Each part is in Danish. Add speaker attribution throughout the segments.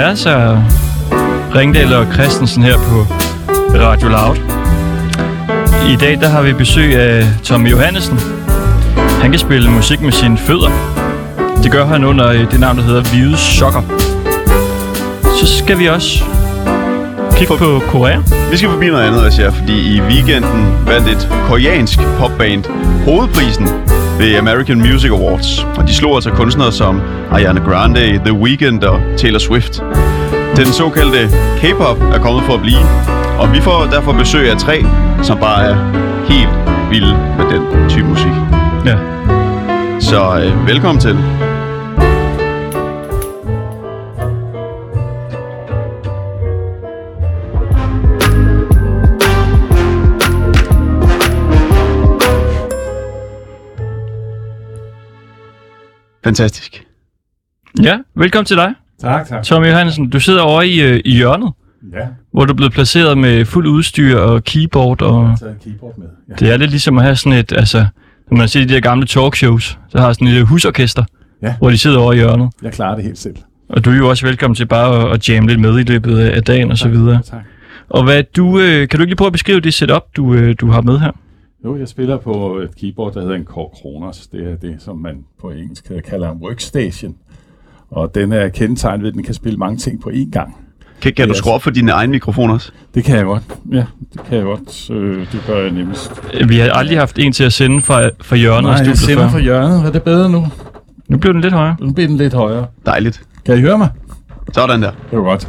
Speaker 1: Ja, så Ringdal og Christensen her på Radio Loud. I dag der har vi besøg af Tommy Johannesen. Han kan spille musik med sine fødder. Det gør han under øh, det navn, der hedder Hvide Sokker. Så skal vi også kigge på Korea.
Speaker 2: Vi skal forbi noget andet, Asja, fordi i weekenden vandt et koreansk popband hovedprisen ved American Music Awards. Og de slog altså kunstnere som Ariana Grande, The Weeknd og Taylor Swift. Den såkaldte K-pop er kommet for at blive, og vi får derfor besøg af tre, som bare er helt vilde med den type musik.
Speaker 1: Ja.
Speaker 2: Så øh, velkommen til. Fantastisk.
Speaker 1: Ja, velkommen til dig,
Speaker 3: Tak, tak.
Speaker 1: Tommy Johannesen. Du sidder over i, øh, i hjørnet,
Speaker 3: Ja,
Speaker 1: hvor du er blevet placeret med fuld udstyr og keyboard. Og
Speaker 3: jeg har taget et keyboard med. Ja.
Speaker 1: det er lidt ligesom at have sådan et, altså, når man ser de der gamle talkshows, så har sådan et husorkester,
Speaker 3: Ja.
Speaker 1: hvor de sidder over i hjørnet.
Speaker 3: Jeg klarer det helt selv.
Speaker 1: Og du er jo også velkommen til bare at, at jamme lidt med i løbet af dagen og så videre.
Speaker 3: Tak.
Speaker 1: Og hvad du, øh, kan du ikke lige prøve at beskrive det setup, du, øh, du har med her?
Speaker 3: Jo, jeg spiller på et keyboard, der hedder en Korg Kronos. Det er det, som man på engelsk kalder en workstation. Og den er kendetegnet ved, at den kan spille mange ting på én gang.
Speaker 2: Kan, kan du skrue op for din egen mikrofon også?
Speaker 3: Det kan jeg godt. Ja, det kan jeg godt. Øh, det gør jeg nemmest.
Speaker 1: Vi har aldrig haft en til at sende fra, fra hjørnet
Speaker 3: Nej, jeg sender fra hjørnet. Er det bedre nu?
Speaker 1: Nu bliver den lidt højere.
Speaker 3: Nu bliver den lidt højere.
Speaker 2: Dejligt.
Speaker 3: Kan I høre mig?
Speaker 2: Sådan der.
Speaker 3: Det var godt.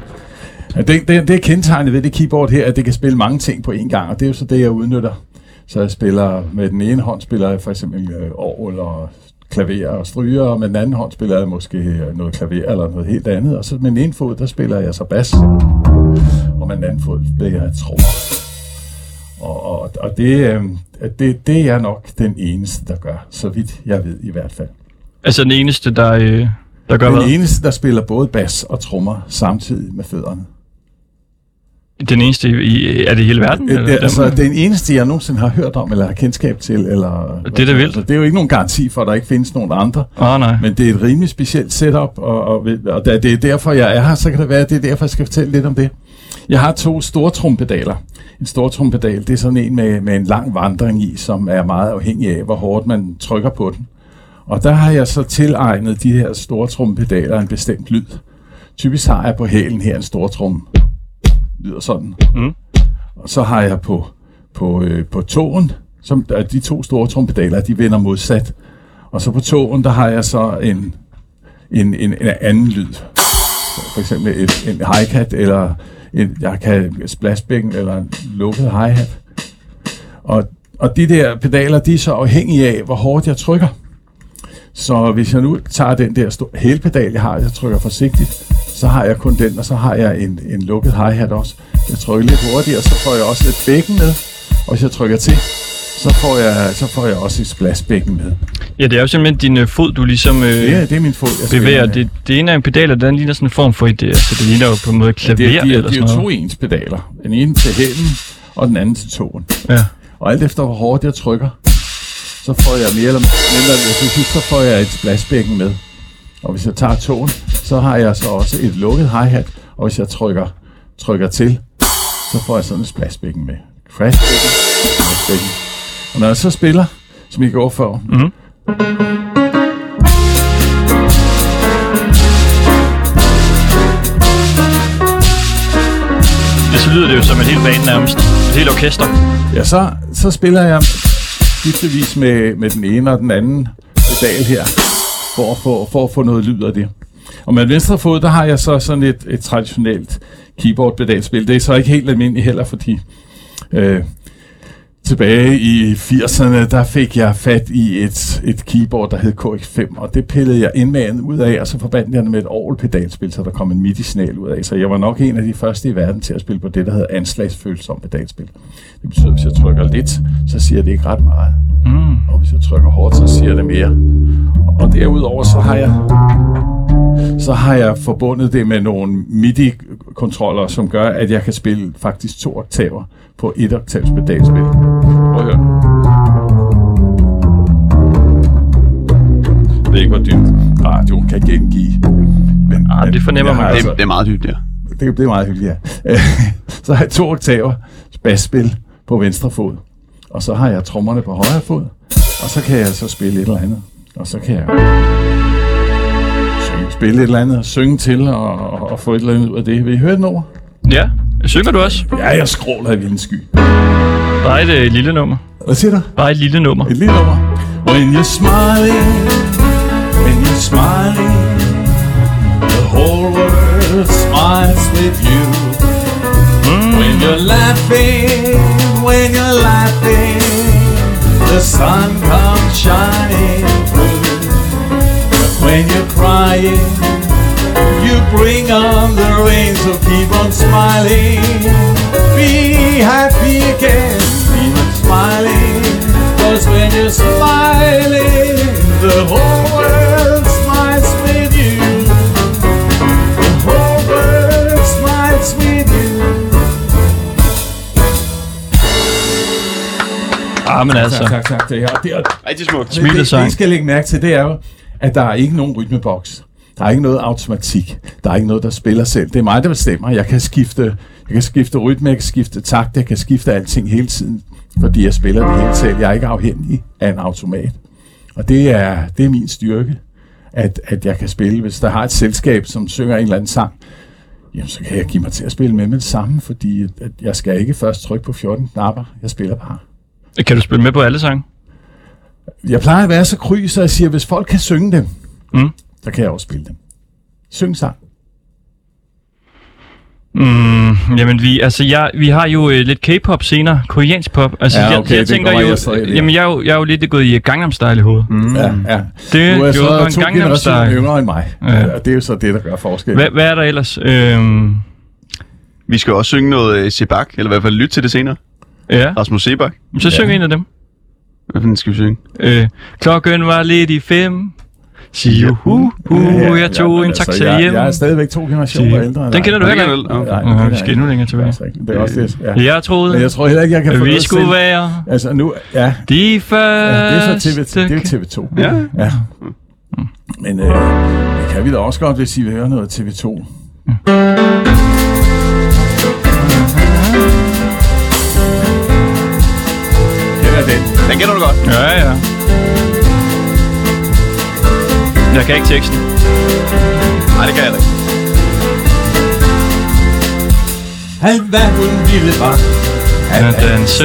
Speaker 3: Ja, det, det, det er kendetegnet ved det keyboard her, at det kan spille mange ting på én gang, og det er jo så det, jeg udnytter. Så jeg spiller med den ene hånd, spiller jeg for eksempel øh, orgel og klaver og stryger, og med den anden hånd spiller jeg måske øh, noget klaver eller noget helt andet, og så med den ene fod, der spiller jeg så bas, og med den anden fod spiller jeg trommer. Og, og, og det, øh, det, det er nok den eneste, der gør, så vidt jeg ved i hvert fald.
Speaker 1: Altså den eneste, der, øh, der gør
Speaker 3: Den
Speaker 1: hvad?
Speaker 3: eneste, der spiller både bas og trommer samtidig med fødderne.
Speaker 1: Den eneste i, er det i hele verden? Eller?
Speaker 3: det, altså, den eneste, jeg nogensinde har hørt om, eller har kendskab til, eller...
Speaker 1: Det er da vildt.
Speaker 3: Altså, det er jo ikke nogen garanti for, at der ikke findes nogen andre.
Speaker 1: Oh, nej.
Speaker 3: Men det er et rimelig specielt setup, og, og, og da det er derfor, jeg er her, så kan det være, at det er derfor, jeg skal fortælle lidt om det. Jeg har to store trompedaler. En stor trompedal, det er sådan en med, med en lang vandring i, som er meget afhængig af, hvor hårdt man trykker på den. Og der har jeg så tilegnet de her store trompedaler en bestemt lyd. Typisk har jeg på hælen her en stor trum. Lyder sådan.
Speaker 1: Mm.
Speaker 3: Og så har jeg på, på, øh, på togen, som er de to store trompedaler, de vender modsat. Og så på togen, der har jeg så en, en, en, en anden lyd. For eksempel et, en hi-hat, eller en, jeg kan splashbækken, eller en lukket hi-hat. Og, og de der pedaler, de er så afhængige af, hvor hårdt jeg trykker. Så hvis jeg nu tager den der store hælpedal, jeg har, jeg trykker forsigtigt, så har jeg kun den, og så har jeg en, en lukket hi-hat også. Jeg trykker lidt hurtigere, så får jeg også lidt bækken med, og hvis jeg trykker til, så får jeg, så får jeg også et splashbækken med.
Speaker 1: Ja, det er jo simpelthen din øh, fod, du ligesom øh,
Speaker 3: Det er, det er min fod, jeg
Speaker 1: bevæger. Det, det ene er en pedal, og den ligner sådan en form for et, øh, altså det ligner jo på en måde klaver
Speaker 3: det, er, de, er,
Speaker 1: eller
Speaker 3: de er
Speaker 1: sådan
Speaker 3: jo
Speaker 1: noget.
Speaker 3: to ens pedaler. Den ene til hælen, og den anden til togen.
Speaker 1: Ja.
Speaker 3: Og alt efter hvor hårdt jeg trykker, så får jeg mere eller mindre, så får jeg et splashbækken med. Og hvis jeg tager togen, så har jeg så også et lukket hi-hat, og hvis jeg trykker, trykker til, så får jeg sådan et splashbækken med. Crashbækken, splashbækken. Og når jeg så spiller, som I går for,
Speaker 1: Mhm. Det så lyder det jo som et helt band nærmest. Et helt orkester.
Speaker 3: Ja, så, så spiller jeg skiftevis med, med den ene og den anden pedal her, for at, få, for at få noget lyd af det. Og med venstre fod, der har jeg så sådan et, et traditionelt keyboard-pedalspil. Det er så ikke helt almindeligt heller, fordi øh, tilbage i 80'erne, der fik jeg fat i et, et keyboard, der hed KX5, og det pillede jeg indmaden ud af, og så forbandt jeg det med et orgelpedalspil, så der kom en MIDI-signal ud af. Så jeg var nok en af de første i verden til at spille på det, der hedder anslagsfølsom pedalspil. Det betyder, at hvis jeg trykker lidt, så siger det ikke ret meget.
Speaker 1: Mm.
Speaker 3: Og hvis jeg trykker hårdt, så siger det mere. Og derudover, så har jeg så har jeg forbundet det med nogle MIDI-kontroller, som gør, at jeg kan spille faktisk to oktaver på et oktavs pedalspil. Prøv at høre. Jeg ved ikke, hvor dybt radioen kan gengive. Men
Speaker 1: Ah, det fornemmer man godt.
Speaker 2: Det,
Speaker 3: altså-
Speaker 2: det er meget hyggeligt, ja.
Speaker 3: det, det er meget hyggeligt, ja. så har jeg to oktaver basspil på venstre fod, og så har jeg trommerne på højre fod, og så kan jeg så spille et eller andet, og så kan jeg synge, spille et eller andet og synge til og, og, og få et eller andet ud af det. Vil I høre den over?
Speaker 1: Ja, synger du også?
Speaker 3: Ja, jeg skråler i vildens sky.
Speaker 1: Bare et øh, lille nummer.
Speaker 3: Hvad siger du?
Speaker 1: Bare et lille nummer.
Speaker 3: Et lille nummer. When you're smiling, when you're smiling, the whole world smiles with you. When you're laughing, when you're laughing, the sun comes shining when you're crying, you bring on the rain, so keep on smiling. Be happy again, keep on smiling. Cause when you're smiling, the whole world smiles with you. The whole world smiles with you.
Speaker 1: Ah, men altså.
Speaker 3: Tak, tak, tak. Det er, det er,
Speaker 2: Rigtig smukt.
Speaker 1: Smilet
Speaker 3: det, det, det, I skal lægge mærke til, det er jo, at der er ikke nogen rytmeboks. Der er ikke noget automatik. Der er ikke noget, der spiller selv. Det er mig, der bestemmer. Jeg kan skifte, jeg kan skifte rytme, jeg kan skifte takt, jeg kan skifte alting hele tiden, fordi jeg spiller det hele selv. Jeg er ikke afhængig af en automat. Og det er, det er min styrke, at, at jeg kan spille. Hvis der har et selskab, som synger en eller anden sang, jamen så kan jeg give mig til at spille med med det samme, fordi at, at jeg skal ikke først trykke på 14 knapper. Jeg spiller bare.
Speaker 1: Kan du spille med på alle sange?
Speaker 3: Jeg plejer at være så kry, så jeg siger, hvis folk kan synge dem,
Speaker 1: Mm.
Speaker 3: så kan jeg også spille dem. Syng sang.
Speaker 1: Mm, jamen, vi, altså, jeg, vi har jo øh, lidt K-pop senere. Koreansk pop. Altså,
Speaker 3: Ja,
Speaker 1: jeg,
Speaker 3: okay,
Speaker 1: jeg
Speaker 3: det
Speaker 1: tænker jo...
Speaker 3: jeg så det.
Speaker 1: jamen, jeg, er jo, jeg er jo lidt gået i Gangnam Style i hovedet.
Speaker 3: Mm. Ja, ja.
Speaker 1: Det,
Speaker 3: Du er
Speaker 1: var
Speaker 3: så
Speaker 1: en
Speaker 3: to
Speaker 1: Gangnam
Speaker 3: generationer
Speaker 1: Style.
Speaker 3: yngre end mig.
Speaker 1: Ja.
Speaker 3: Ja. Og det er jo så det, der gør forskel.
Speaker 1: Hvad, hvad er der ellers? Øhm,
Speaker 2: Vi skal også synge noget uh, Sebak, eller i hvert fald lytte til det senere.
Speaker 1: ja,
Speaker 2: Rasmus Sebak.
Speaker 1: så syng
Speaker 3: Ja.
Speaker 1: en af dem.
Speaker 2: Hvad fanden skal vi synge?
Speaker 1: Øh, klokken var lidt i fem. Sig hu, hu, hu, jeg tog
Speaker 3: men
Speaker 1: en
Speaker 3: altså,
Speaker 1: taxa
Speaker 3: jeg,
Speaker 1: hjem.
Speaker 3: Jeg er stadigvæk to generationer
Speaker 1: Sig-
Speaker 3: ældre.
Speaker 1: Den kender du heller
Speaker 2: ikke?
Speaker 3: Nej,
Speaker 2: Nej,
Speaker 3: kender
Speaker 1: vi
Speaker 3: jeg
Speaker 1: skal endnu længere tilbage.
Speaker 3: Det er altså- også det. Ja.
Speaker 1: Jeg troede,
Speaker 3: Men jeg tror heller ikke, jeg kan få
Speaker 1: vi skulle
Speaker 3: til.
Speaker 1: være
Speaker 3: Altså nu, ja,
Speaker 1: de
Speaker 3: ja det er så
Speaker 1: første.
Speaker 3: TV, det er TV2.
Speaker 2: Ja.
Speaker 3: ja. Men øh, det kan vi da også godt, hvis I vil høre noget TV2. Kender den?
Speaker 2: Kender du godt.
Speaker 1: Ja, ja. Jeg kan ikke teksten.
Speaker 2: Nej, det kan jeg ikke.
Speaker 3: Alt hvad hun ville var
Speaker 1: At danse.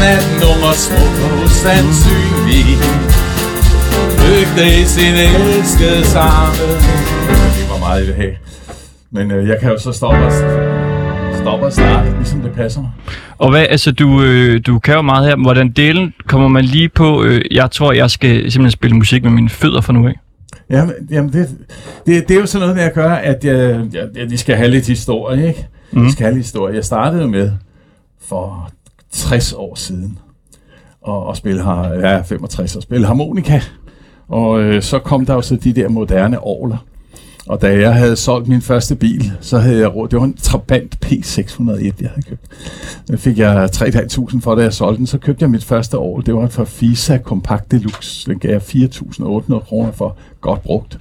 Speaker 3: natten nummer smuk og sandsynlig Lygte i sin elskede samme Det var meget, jeg vil have. Men øh, jeg kan jo så stoppe og, stoppe og starte, ligesom det passer mig.
Speaker 1: Og hvad, altså, du, øh, du kan jo meget her. Hvordan delen kommer man lige på? Øh, jeg tror, jeg skal simpelthen spille musik med mine fødder fra nu af.
Speaker 3: Jamen, jamen det, det, det er jo sådan noget, der gør, at jeg, jeg, jeg, de skal have lidt historie, ikke? Mm. De skal have lidt historie. Jeg startede med for 60 år siden og, og spille har, ja, 65 og spille harmonika. Og øh, så kom der jo så de der moderne orgler. Og da jeg havde solgt min første bil, så havde jeg råd. Det var en Trabant P601, jeg havde købt. Den fik jeg 3.500 for, da jeg solgte den. Så købte jeg mit første år. Det var en Fisa Compact Deluxe. Den gav jeg 4.800 kroner for. Godt brugt.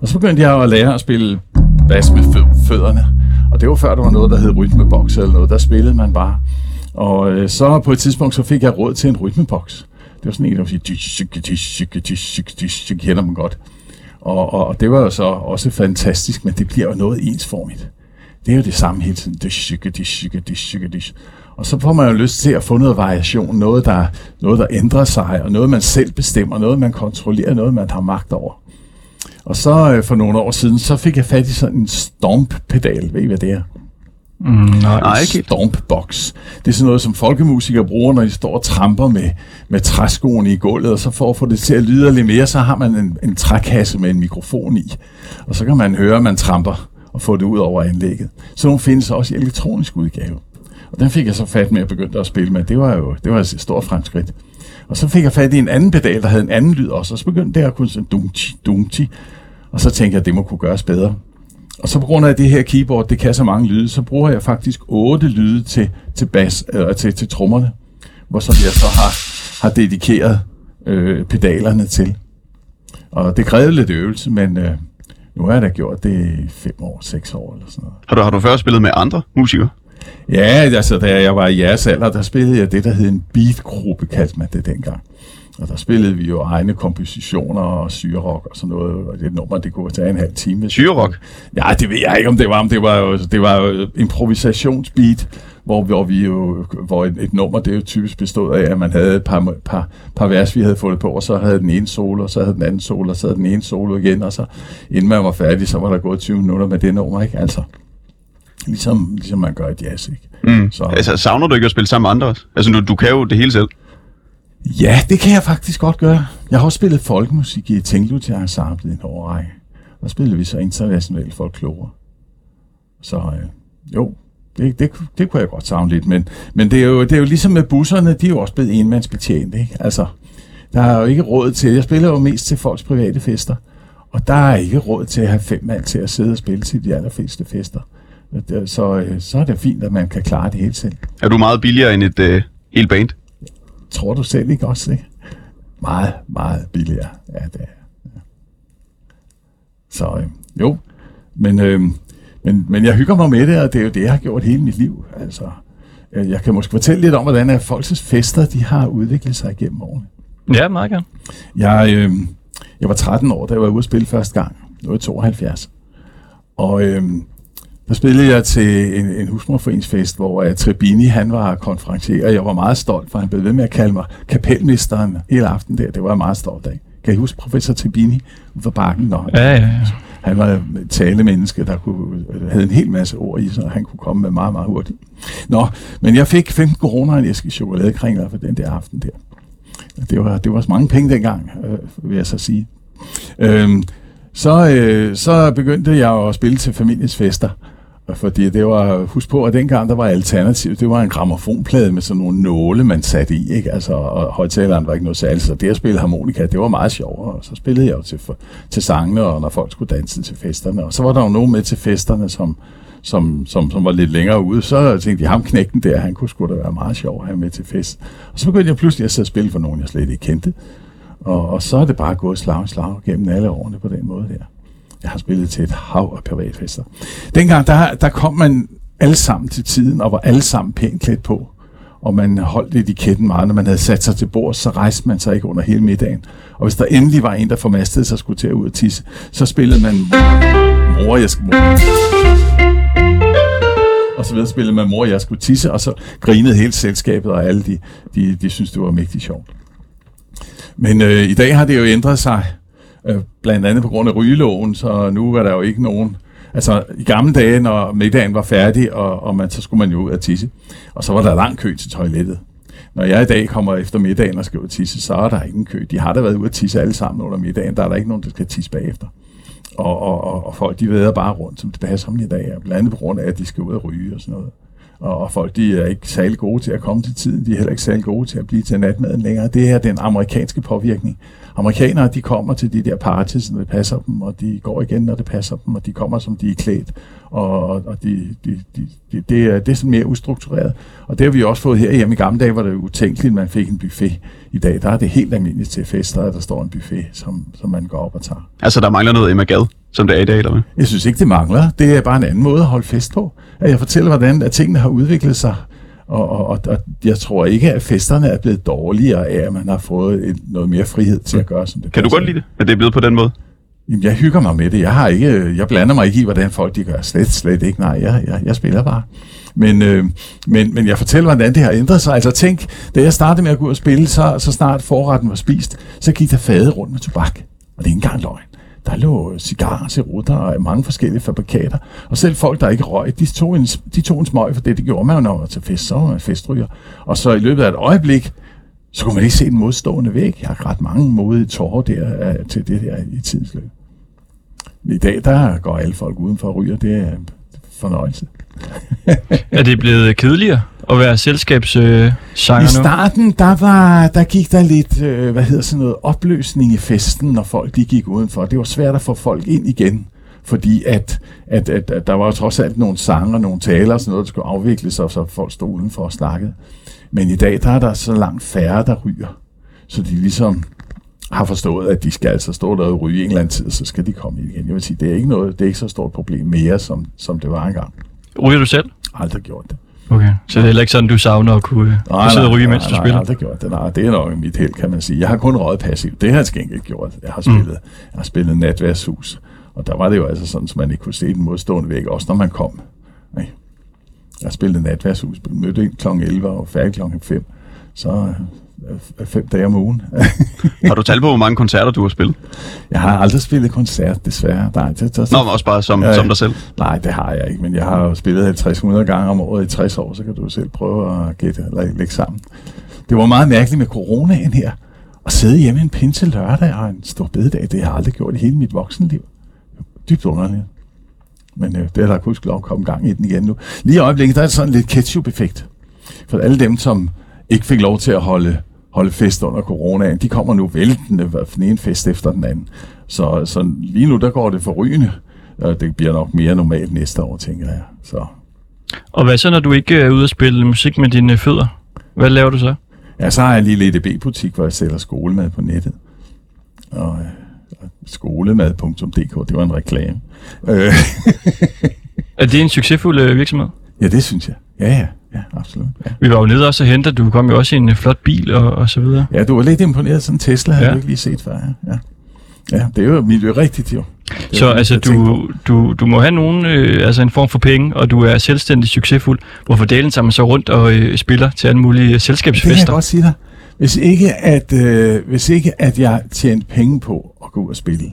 Speaker 3: Og så begyndte jeg at lære at spille bas med fø- fødderne. Og det var før, der var noget, der hed rytmeboks eller noget. Der spillede man bare. Og øh, så på et tidspunkt, så fik jeg råd til en rytmeboks. Det var sådan en, der var "Tish, kender man godt. Og, og, og det var jo så også fantastisk, men det bliver jo noget ensformigt. Det er jo det samme hele tiden. Dish, dish, dish, dish, dish. Og så får man jo lyst til at få noget variation, noget der, noget der ændrer sig, og noget man selv bestemmer, noget man kontrollerer, noget man har magt over. Og så øh, for nogle år siden, så fik jeg fat i sådan en stomp-pedal. Ved I, hvad det er?
Speaker 1: Mm, nej.
Speaker 2: Nej, ikke.
Speaker 3: Stompbox. Det er sådan noget, som folkemusikere bruger, når de står og tramper med, med træskoene i gulvet, og så for at få det til at lyde lidt mere, så har man en, en trækasse med en mikrofon i, og så kan man høre, at man tramper og få det ud over anlægget. Så nogle findes også i elektronisk udgave. Og den fik jeg så fat med at begynde at spille med. Det var jo det var et stort fremskridt. Og så fik jeg fat i en anden pedal, der havde en anden lyd også, og så begyndte det at kunne sådan dunchi. Og så tænkte jeg, at det må kunne gøres bedre. Og så på grund af det her keyboard, det kan så mange lyde, så bruger jeg faktisk otte lyde til, til bas, eller til, til trommerne, hvor som jeg så har, har dedikeret øh, pedalerne til. Og det krævede lidt øvelse, men, øh, Nu har jeg da gjort det i fem år, seks år eller sådan noget.
Speaker 2: Har du, har du før spillet med andre musikere?
Speaker 3: Ja, altså da jeg var i jeres alder, der spillede jeg det, der hed en beatgruppe, kaldte man det dengang. Og der spillede vi jo egne kompositioner og syrerok og sådan noget. Og det nummer, det kunne tage en halv time.
Speaker 2: Syrerok?
Speaker 3: Ja, det ved jeg ikke, om det var. Om det var jo, det var jo improvisationsbeat, hvor, hvor vi jo, hvor et, et, nummer, det jo typisk bestod af, at man havde et par, par, par vers, vi havde fået på, og så havde den ene solo, og så havde den anden solo, og så havde den ene solo igen, og så inden man var færdig, så var der gået 20 minutter med det nummer, ikke? Altså, ligesom, ligesom man gør i jazz, ikke?
Speaker 2: Mm. Så. Altså, savner du ikke at spille sammen med andre også? Altså, du, du kan jo det hele selv.
Speaker 3: Ja, det kan jeg faktisk godt gøre. Jeg har også spillet folkemusik i Tinglutja Ensemble i en årrække. Der spillede vi så internationalt folklore. Så øh, jo, det, det, det kunne jeg godt savne lidt. Men, men det, er jo, det er jo ligesom med busserne, de er jo også blevet enmandsbetjent. Ikke? Altså, der er jo ikke råd til, jeg spiller jo mest til folks private fester, og der er ikke råd til at have fem mand til at sidde og spille til de allerfleste fester. Så, øh, så er det fint, at man kan klare det helt selv.
Speaker 2: Er du meget billigere end et øh, helt band?
Speaker 3: Tror du selv ikke også det? Meget, meget billigere. Ja, det er. Ja. Så øh, jo, men, øh, men, men jeg hygger mig med det, og det er jo det, jeg har gjort hele mit liv. Altså, jeg kan måske fortælle lidt om, hvordan at folks fester de har udviklet sig igennem årene.
Speaker 1: Ja, meget gerne.
Speaker 3: Jeg, øh, jeg var 13 år, da jeg var ude at spille første gang. Nu er jeg 72. Og øh, der spillede jeg til en, en husmorforeningsfest, hvor uh, Trebini han var konferencier, og jeg var meget stolt, for han blev ved med at kalde mig kapelmesteren hele aften der. Det var jeg meget stolt af. Kan I huske professor Trebini for bakken? Nå,
Speaker 1: ja, ja, ja.
Speaker 3: Han var et talemenneske, der kunne, havde en hel masse ord i sig, og han kunne komme med meget, meget hurtigt. Nå, men jeg fik 15 kroner en æske chokoladekringler for den der aften der. Det var, det var så mange penge dengang, øh, vil jeg så sige. Øhm, så, øh, så begyndte jeg at spille til familiens fester, fordi det var, husk på, at dengang der var alternativ, det var en gramofonplade med sådan nogle nåle, man satte i, ikke? Altså, og højtaleren var ikke noget særligt, så det at spille harmonika, det var meget sjovere. Og så spillede jeg jo til, til sangene, og når folk skulle danse til festerne. Og så var der jo nogen med til festerne, som, som, som, som var lidt længere ude, så tænkte jeg, ham knægten der, han kunne sgu da være meget sjov at have med til fest. Og så begyndte jeg pludselig at sidde og spille for nogen, jeg slet ikke kendte. Og, og så er det bare gået slag i slag gennem alle årene på den måde der. Jeg har spillet til et hav af privatfester. Dengang, der, der kom man alle sammen til tiden, og var alle sammen pænt klædt på. Og man holdt etiketten meget. Når man havde sat sig til bord, så rejste man sig ikke under hele middagen. Og hvis der endelig var en, der formastede sig skulle til at ud og tisse, så spillede man mor, jeg skal mor. Og så videre spillede man mor, jeg skulle tisse, og så grinede hele selskabet, og alle de, de, de synes det var mægtigt sjovt. Men øh, i dag har det jo ændret sig øh, blandt andet på grund af rygeloven, så nu er der jo ikke nogen... Altså, i gamle dage, når middagen var færdig, og, og man, så skulle man jo ud og tisse, og så var der lang kø til toilettet. Når jeg i dag kommer efter middagen og skal ud og tisse, så er der ingen kø. De har da været ude at tisse alle sammen under middagen. Der er der ikke nogen, der skal tisse bagefter. Og, og, og, og folk, de væder bare rundt, som det passer dem i dag, blandt andet på grund af, at de skal ud og ryge og sådan noget. Og, og folk, de er ikke særlig gode til at komme til tiden. De er heller ikke særlig gode til at blive til natmaden længere. Det er den amerikanske påvirkning amerikanere, de kommer til de der parties, når det passer dem, og de går igen, når det passer dem, og de kommer, som de er klædt, og, og de, de, de, de, det, er, det er sådan mere ustruktureret. Og det har vi også fået her hjemme i gamle dage, hvor det utænkeligt, at man fik en buffet. I dag, der er det helt almindeligt til fester, at der står en buffet, som, som man går op og tager.
Speaker 2: Altså, der mangler noget Emma Gad, som det er i dag, eller hvad?
Speaker 3: Jeg synes ikke, det mangler. Det er bare en anden måde at holde fest på. At jeg fortæller, hvordan at tingene har udviklet sig og, og, og, og jeg tror ikke, at festerne er blevet dårligere af, at man har fået et, noget mere frihed til at gøre, som det
Speaker 2: Kan du godt lide det, at det er blevet på den måde?
Speaker 3: Jamen, jeg hygger mig med det. Jeg, har ikke, jeg blander mig ikke i, hvordan folk de gør. Slet, slet ikke. Nej, jeg, jeg, jeg spiller bare. Men, øh, men, men jeg fortæller, hvordan det har ændret sig. Altså tænk, da jeg startede med at gå ud og spille, så, så snart forretten var spist, så gik der fade rundt med tobak. Og det er ikke engang løgn. Der lå cigarer, cerutter og mange forskellige fabrikater. Og selv folk, der ikke røg, de tog en, de tog en smøg, for det, det gjorde man jo, når man var til fest, så var man festryger. Og så i løbet af et øjeblik, så kunne man ikke se den modstående væg. Jeg har ret mange modige tårer der øh, til det der i tidens løb. I dag, der går alle folk udenfor og ryger. Det er fornøjelse.
Speaker 1: er det blevet kedeligere at være selskabssanger øh,
Speaker 3: I starten, der, var, der gik der lidt, øh, hvad hedder sådan noget, opløsning i festen, når folk de gik udenfor. Det var svært at få folk ind igen, fordi at, at, at, at der var jo trods alt nogle sange og nogle taler og sådan noget, der skulle afvikles, og så folk stod udenfor og snakkede. Men i dag, der er der så langt færre, der ryger. Så de ligesom har forstået, at de skal altså stå der og ryge en eller anden tid, så skal de komme ind igen. Jeg vil sige, det er ikke noget, det er ikke så stort problem mere, som, som det var engang.
Speaker 1: Ryger du selv?
Speaker 3: Aldrig gjort det.
Speaker 1: Okay. Så det er heller ikke sådan, du savner at kunne, nej, kunne sidde og ryge, mens du
Speaker 3: nej,
Speaker 1: spiller?
Speaker 3: Nej, aldrig gjort det. Nej, det er nok mit held, kan man sige. Jeg har kun røget passivt. Det har jeg til gengæld gjort. Jeg har spillet, mm. jeg har spillet natværshus. Og der var det jo altså sådan, at man ikke kunne se den modstående væg, også når man kom. Nej. Jeg spillede natværshus, mødte ind kl. 11 og færdig kl. 5. Så fem dage om ugen.
Speaker 2: har du talt på, hvor mange koncerter du har spillet?
Speaker 3: Jeg har aldrig spillet koncert, desværre. Nej, det, det,
Speaker 2: Nå, men også bare som,
Speaker 3: Ja,
Speaker 2: som dig selv.
Speaker 3: nej, det har jeg ikke, men jeg har jo spillet 50-100 gange om året i 60 år, så kan du selv prøve at gætte eller lægge sammen. Det var meget mærkeligt med coronaen her. At sidde hjemme en pinse lørdag og en stor bededag, det har jeg aldrig gjort i hele mit voksenliv. Dybt underligt. Men øh, det er der kunst lov at komme gang i den igen nu. Lige i øjeblikket, der er sådan lidt ketchup-effekt. For alle dem, som ikke fik lov til at holde, holde fest under coronaen, de kommer nu væltende den ene fest efter den anden. Så, så lige nu, der går det forrygende. Og det bliver nok mere normalt næste år, tænker jeg. Så
Speaker 1: Og hvad så, når du ikke er ude at spille musik med dine fødder? Hvad laver du så?
Speaker 3: Ja, så har jeg en lille EDB-butik, hvor jeg sælger skolemad på nettet. Og øh, skolemad.dk, det var en reklame. Øh,
Speaker 1: Er det en succesfuld øh, virksomhed?
Speaker 3: ja, det synes jeg. Ja, ja, ja, absolut. Ja.
Speaker 1: Vi var jo nede også og hente, du kom jo også i en øh, flot bil og, og så videre.
Speaker 3: ja, du var lidt imponeret. Sådan en Tesla havde
Speaker 1: Ja.
Speaker 3: du ikke lige set før. Ja, ja. ja det er jo miljørigtigt jo. Det er
Speaker 1: Så
Speaker 3: jo
Speaker 1: altså, du, du, du må have nogen, øh, altså en form for penge, og du er selvstændig succesfuld. Hvorfor delen tager man så rundt og øh, spiller til alle mulige øh,
Speaker 3: Det kan jeg
Speaker 1: selskabsfester?
Speaker 3: godt sige dig. Hvis ikke, at, øh, hvis ikke at jeg tjente penge på at gå ud og spille,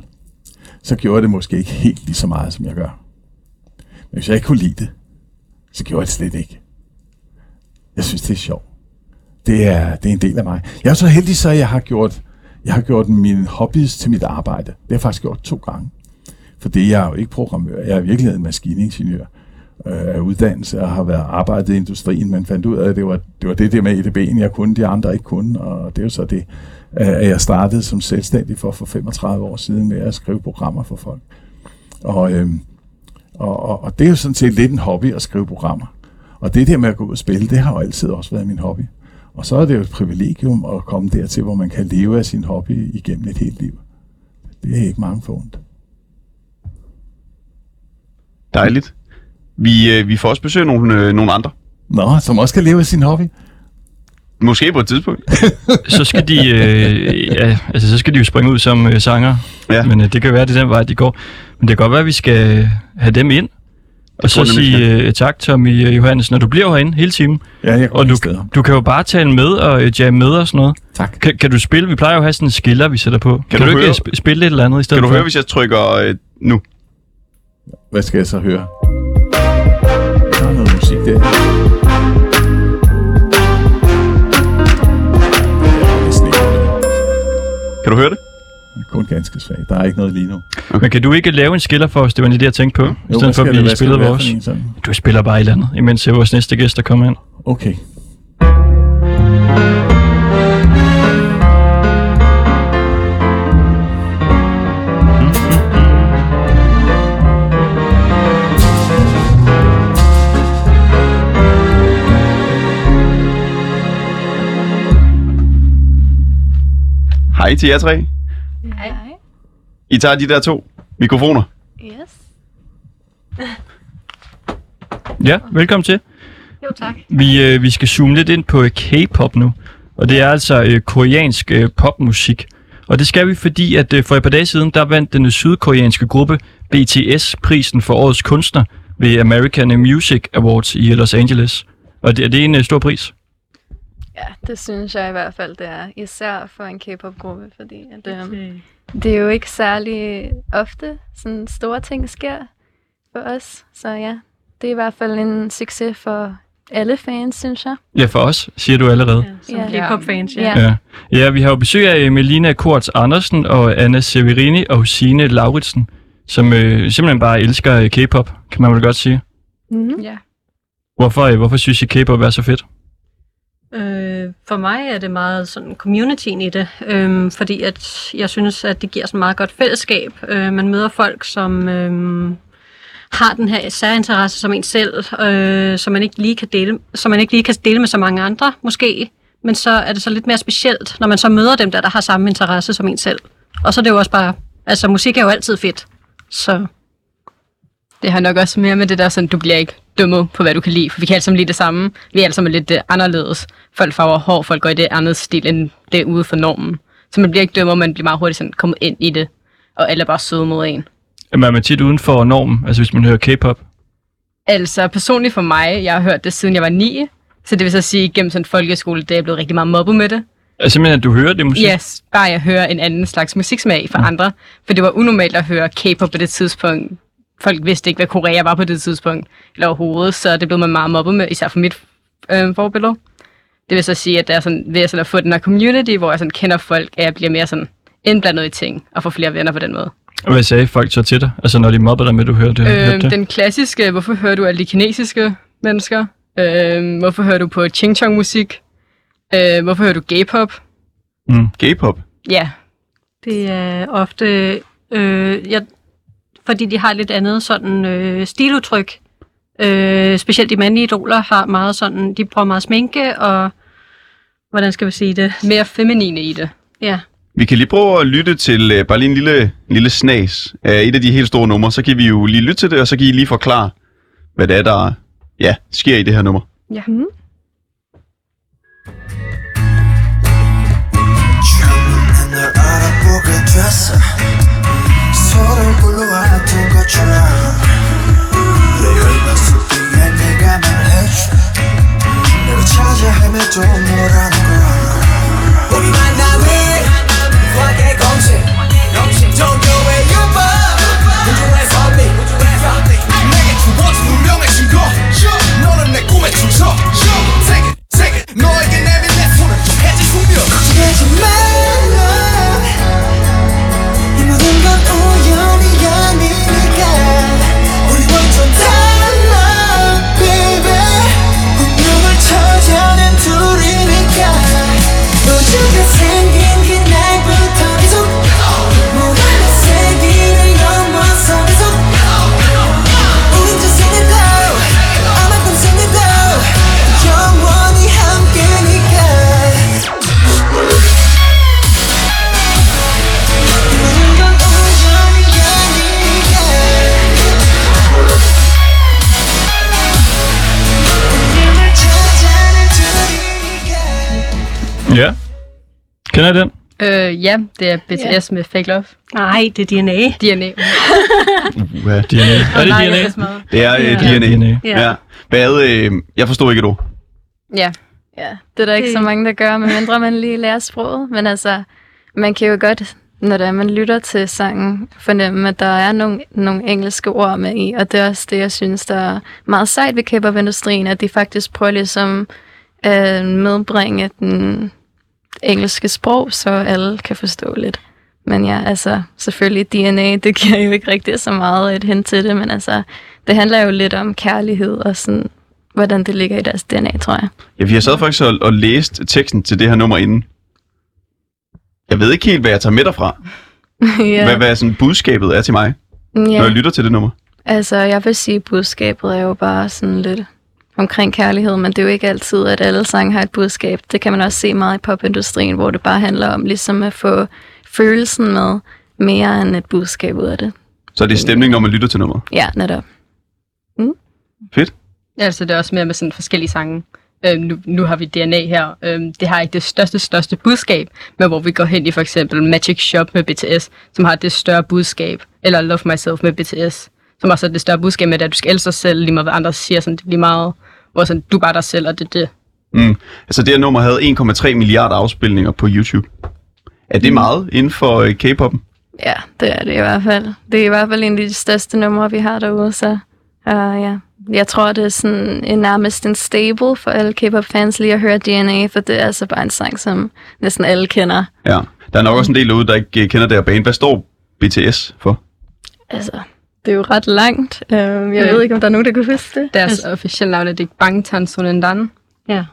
Speaker 3: så gjorde det måske ikke helt lige så meget, som jeg gør. Men hvis jeg ikke kunne lide det, så gjorde jeg det slet ikke. Jeg synes, det er sjovt. Det er, det er en del af mig. Jeg er så heldig, så jeg har gjort, jeg har gjort mine hobbies til mit arbejde. Det har jeg faktisk gjort to gange. Fordi jeg er jo ikke programmør. Jeg er i virkeligheden maskiningeniør øh, af uddannelse og har været arbejdet i industrien, men fandt ud af, at det var det, var det der med EDB'en, jeg kunne, de andre ikke kunne, og det er jo så det, at jeg startede som selvstændig for for 35 år siden med at skrive programmer for folk. Og, øh, og, og, og det er jo sådan set lidt en hobby at skrive programmer. Og det der med at gå ud og spille, det har jo altid også været min hobby. Og så er det jo et privilegium at komme dertil, hvor man kan leve af sin hobby igennem et helt liv. Det er ikke mange forundt.
Speaker 2: Dejligt. Vi, øh, vi får også besøg af nogle, øh, nogle andre.
Speaker 3: Nå, som også kan leve af sin hobby.
Speaker 2: Måske på et tidspunkt.
Speaker 1: Så skal de, øh, ja, altså, så skal de jo springe ud som øh, sanger.
Speaker 2: Ja.
Speaker 1: Men øh, det kan være, det er den vej, de går. Men det kan godt være, at vi skal have dem ind. Og så sige øh, tak, Tommy øh, Johannes, når du bliver herinde hele timen.
Speaker 3: Ja, jeg
Speaker 1: Og du,
Speaker 3: steder.
Speaker 1: du kan jo bare tale med og øh, jamme med og sådan noget.
Speaker 3: Tak.
Speaker 1: Kan, kan du spille? Vi plejer jo at have sådan en skiller, vi sætter på. Kan,
Speaker 2: du
Speaker 1: du, ikke
Speaker 2: høre-
Speaker 1: øh, sp- spille et eller andet i stedet
Speaker 2: Kan du
Speaker 1: for?
Speaker 2: høre, hvis jeg trykker øh, nu?
Speaker 3: Hvad skal jeg så høre? Der er noget musik der. Er.
Speaker 2: Kan du høre det?
Speaker 3: Kun ganske svagt. Der er ikke noget lige nu.
Speaker 1: Men kan du ikke lave en skiller for os? Det var lige det, jeg tænkte på. I
Speaker 3: hvad
Speaker 1: stedet for at
Speaker 3: det være
Speaker 1: vores.
Speaker 3: en sådan?
Speaker 1: Du spiller bare et eller andet, imens øh, vores næste gæster kommer ind.
Speaker 3: Okay.
Speaker 2: Hej til jer tre. I tager de der to mikrofoner.
Speaker 4: Yes.
Speaker 1: Ja, velkommen til.
Speaker 4: Jo, tak.
Speaker 1: Vi, øh, vi skal zoome lidt ind på øh, K-pop nu. Og det er altså øh, koreansk øh, popmusik. Og det skal vi, fordi at øh, for et par dage siden, der vandt den sydkoreanske gruppe BTS prisen for årets kunstner ved American Music Awards i Los Angeles. Og det, er det en øh, stor pris?
Speaker 4: Ja, det synes jeg i hvert fald, det er. Især for en K-pop-gruppe, fordi at, øhm, det er jo ikke særlig ofte, sådan store ting sker for os. Så ja, det er i hvert fald en succes for alle fans, synes jeg.
Speaker 1: Ja, for os, siger du allerede.
Speaker 5: Som
Speaker 4: Ja.
Speaker 5: K-pop-fans, ja.
Speaker 4: Ja.
Speaker 1: Ja. ja, vi har jo besøg af Melina Korts Andersen og Anna Severini og Signe Lauritsen, som øh, simpelthen bare elsker øh, K-pop, kan man vel godt sige.
Speaker 4: Mm-hmm.
Speaker 5: ja.
Speaker 1: Hvorfor, øh, hvorfor synes I, K-pop er så fedt?
Speaker 5: Øh, for mig er det meget sådan communityen i det, øh, fordi at jeg synes, at det giver sådan meget godt fællesskab. Øh, man møder folk, som øh, har den her særinteresse som en selv, øh, som man ikke lige kan dele, som man ikke lige kan dele med så mange andre, måske. men så er det så lidt mere specielt, når man så møder dem der, der har samme interesse som en selv. Og så er det jo også bare, altså musik er jo altid fedt. Så
Speaker 6: Det har nok også mere med det der, sådan, du bliver ikke dømmet på, hvad du kan lide, for vi kan alle sammen lide det samme. Vi er alle sammen lidt uh, anderledes. Folk farver hår, folk går i det andet stil, end det er ude for normen. Så man bliver ikke dømmer, man bliver meget hurtigt sådan kommet ind i det, og alle er bare søde mod en.
Speaker 1: Er man tit uden for normen, altså hvis man hører K-pop?
Speaker 6: Altså personligt for mig, jeg har hørt det siden jeg var 9, så det vil så sige, gennem sådan en folkeskole, det er jeg blevet rigtig meget mobbet med det.
Speaker 1: Altså simpelthen, at du hører det musik?
Speaker 6: Yes, bare jeg hører en anden slags musiksmag fra andre, for det var unormalt at høre K-pop på det tidspunkt. Folk vidste ikke, hvad Korea var på det tidspunkt, eller overhovedet, så det blev man meget mobbet med, især for mit øh, forbillede. Det vil så sige, at der er sådan, ved jeg sådan at få den her community, hvor jeg sådan kender folk, at jeg bliver mere sådan indblandet i ting, og får flere venner på den måde.
Speaker 1: Og hvad sagde folk så til dig? Altså når de mobbede dig med, du hørte, hørte
Speaker 6: Øh,
Speaker 1: det?
Speaker 6: den klassiske, hvorfor hører du alle de kinesiske mennesker? Øh, hvorfor hører du på Ching Chong musik? Øh, hvorfor hører du gay-pop?
Speaker 2: Gay-pop.
Speaker 6: Ja,
Speaker 5: det er ofte, øh, jeg, fordi de har lidt andet sådan øh, stiludtryk. Øh, specielt de mandlige idoler har meget sådan, de bruger meget sminke og, hvordan skal vi sige det?
Speaker 6: mere feminine i det.
Speaker 5: Ja,
Speaker 2: Vi kan lige prøve at lytte til uh, bare lige en lille, lille snas af et af de helt store numre. Så kan vi jo lige lytte til det, og så kan I lige forklare, hvad det er, der ja, sker i det her nummer.
Speaker 6: Ja.
Speaker 7: 날 알아보게 됐어 서로를 불러 와둔 것처럼 내가 찾아 헤매도 뭐라는 걸 우리 만남은
Speaker 1: Ja. Kender I den?
Speaker 6: Øh, ja, det er BTS med Fake Love.
Speaker 5: nej, det er DNA.
Speaker 6: DNA.
Speaker 2: Uh,
Speaker 1: DNA. Er det
Speaker 6: Nej,
Speaker 1: DNA?
Speaker 6: er
Speaker 2: det er uh,
Speaker 5: Ja.
Speaker 2: DNA.
Speaker 1: DNA.
Speaker 5: Ja.
Speaker 2: Ja. Hvad, øh, jeg forstod ikke et ord.
Speaker 6: Ja,
Speaker 4: Ja, det er der ikke
Speaker 5: Det-
Speaker 4: så mange, der gør, medmindre man lige lærer sproget. Men altså, man kan jo godt, når det er, man lytter til sangen, fornemme, at der er nogle, nogle engelske ord med i. Og det er også det, jeg synes, der er meget sejt ved K-pop-industrien, at de faktisk prøver ligesom at medbringe den engelske sprog, så alle kan forstå lidt. Men ja, altså, selvfølgelig DNA, det giver jo ikke rigtig så meget et hint til det, men altså, det handler jo lidt om kærlighed og sådan, hvordan det ligger i deres DNA, tror jeg.
Speaker 2: Ja, vi har sad faktisk og, og læst teksten til det her nummer inden. Jeg ved ikke helt, hvad jeg tager med derfra.
Speaker 4: ja.
Speaker 2: Hvad, hvad sådan budskabet er til mig, når
Speaker 4: ja.
Speaker 2: jeg lytter til det nummer.
Speaker 4: Altså, jeg vil sige, at budskabet er jo bare sådan lidt omkring kærlighed, men det er jo ikke altid, at alle sange har et budskab. Det kan man også se meget i popindustrien, hvor det bare handler om ligesom at få følelsen med mere end et budskab ud af det.
Speaker 2: Så er det stemning, når man lytter til nummeret.
Speaker 4: Ja, netop.
Speaker 2: Fedt.
Speaker 6: altså det er også mere med sådan forskellige sange. Øh, nu, nu har vi DNA her. Øh, det har ikke det største, største budskab, men hvor vi går hen i for eksempel Magic Shop med BTS, som har det større budskab, eller Love Myself med BTS, som også har det større budskab med, at du skal elske dig selv, lige meget hvad andre siger, sådan, det er lige meget, hvor sådan, du er bare dig selv, og det er det.
Speaker 2: Mm. Altså det her nummer havde 1,3 milliarder afspilninger på YouTube. Er det meget inden for øh, K-pop'en?
Speaker 4: Ja, det er det i hvert fald. Det er i hvert fald en af de største numre, vi har derude, så uh, ja. Jeg tror, det er sådan en nærmest en stable for alle K-pop-fans lige at høre DNA, for det er altså bare en sang, som næsten alle kender.
Speaker 2: Ja. Der er nok også en del derude, der ikke øh, kender det her band. Hvad står BTS for?
Speaker 4: Altså, det er jo ret langt. Uh, jeg
Speaker 6: Ja.
Speaker 4: ved ikke, om der er nogen, der kan huske det.
Speaker 6: Deres officielle navn er det Bangtan Sonendan.
Speaker 5: Ja.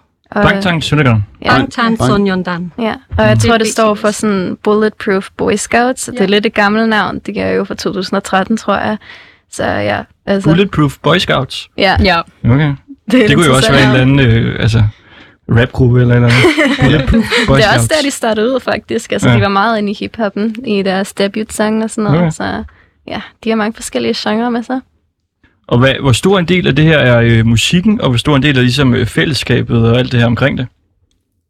Speaker 1: Søndergang.
Speaker 4: ja,
Speaker 5: Bangtan
Speaker 2: Bang.
Speaker 5: Sonyeondan.
Speaker 4: ja, og jeg tror, det står for sådan Bulletproof Boy Scouts. så Det er lidt et gammelt navn. Det er jo fra 2013, tror jeg. Så ja, altså...
Speaker 1: Bulletproof Boy Scouts.
Speaker 4: Ja,
Speaker 6: Ja,
Speaker 1: Okay.
Speaker 4: det,
Speaker 1: Det kunne jo også være en eller anden øh, altså, rapgruppe eller eller andet. Boy
Speaker 4: Det er også
Speaker 1: Scouts.
Speaker 4: der, de startede ud, faktisk. Altså,
Speaker 1: Ja.
Speaker 4: de var meget inde i hiphoppen i deres debutsang og sådan noget. Okay. Så ja, de har mange forskellige genrer med sig.
Speaker 1: Og hvad, hvor stor en del af det her er øh, musikken, og hvor stor en del er ligesom øh, fællesskabet og alt det her omkring det?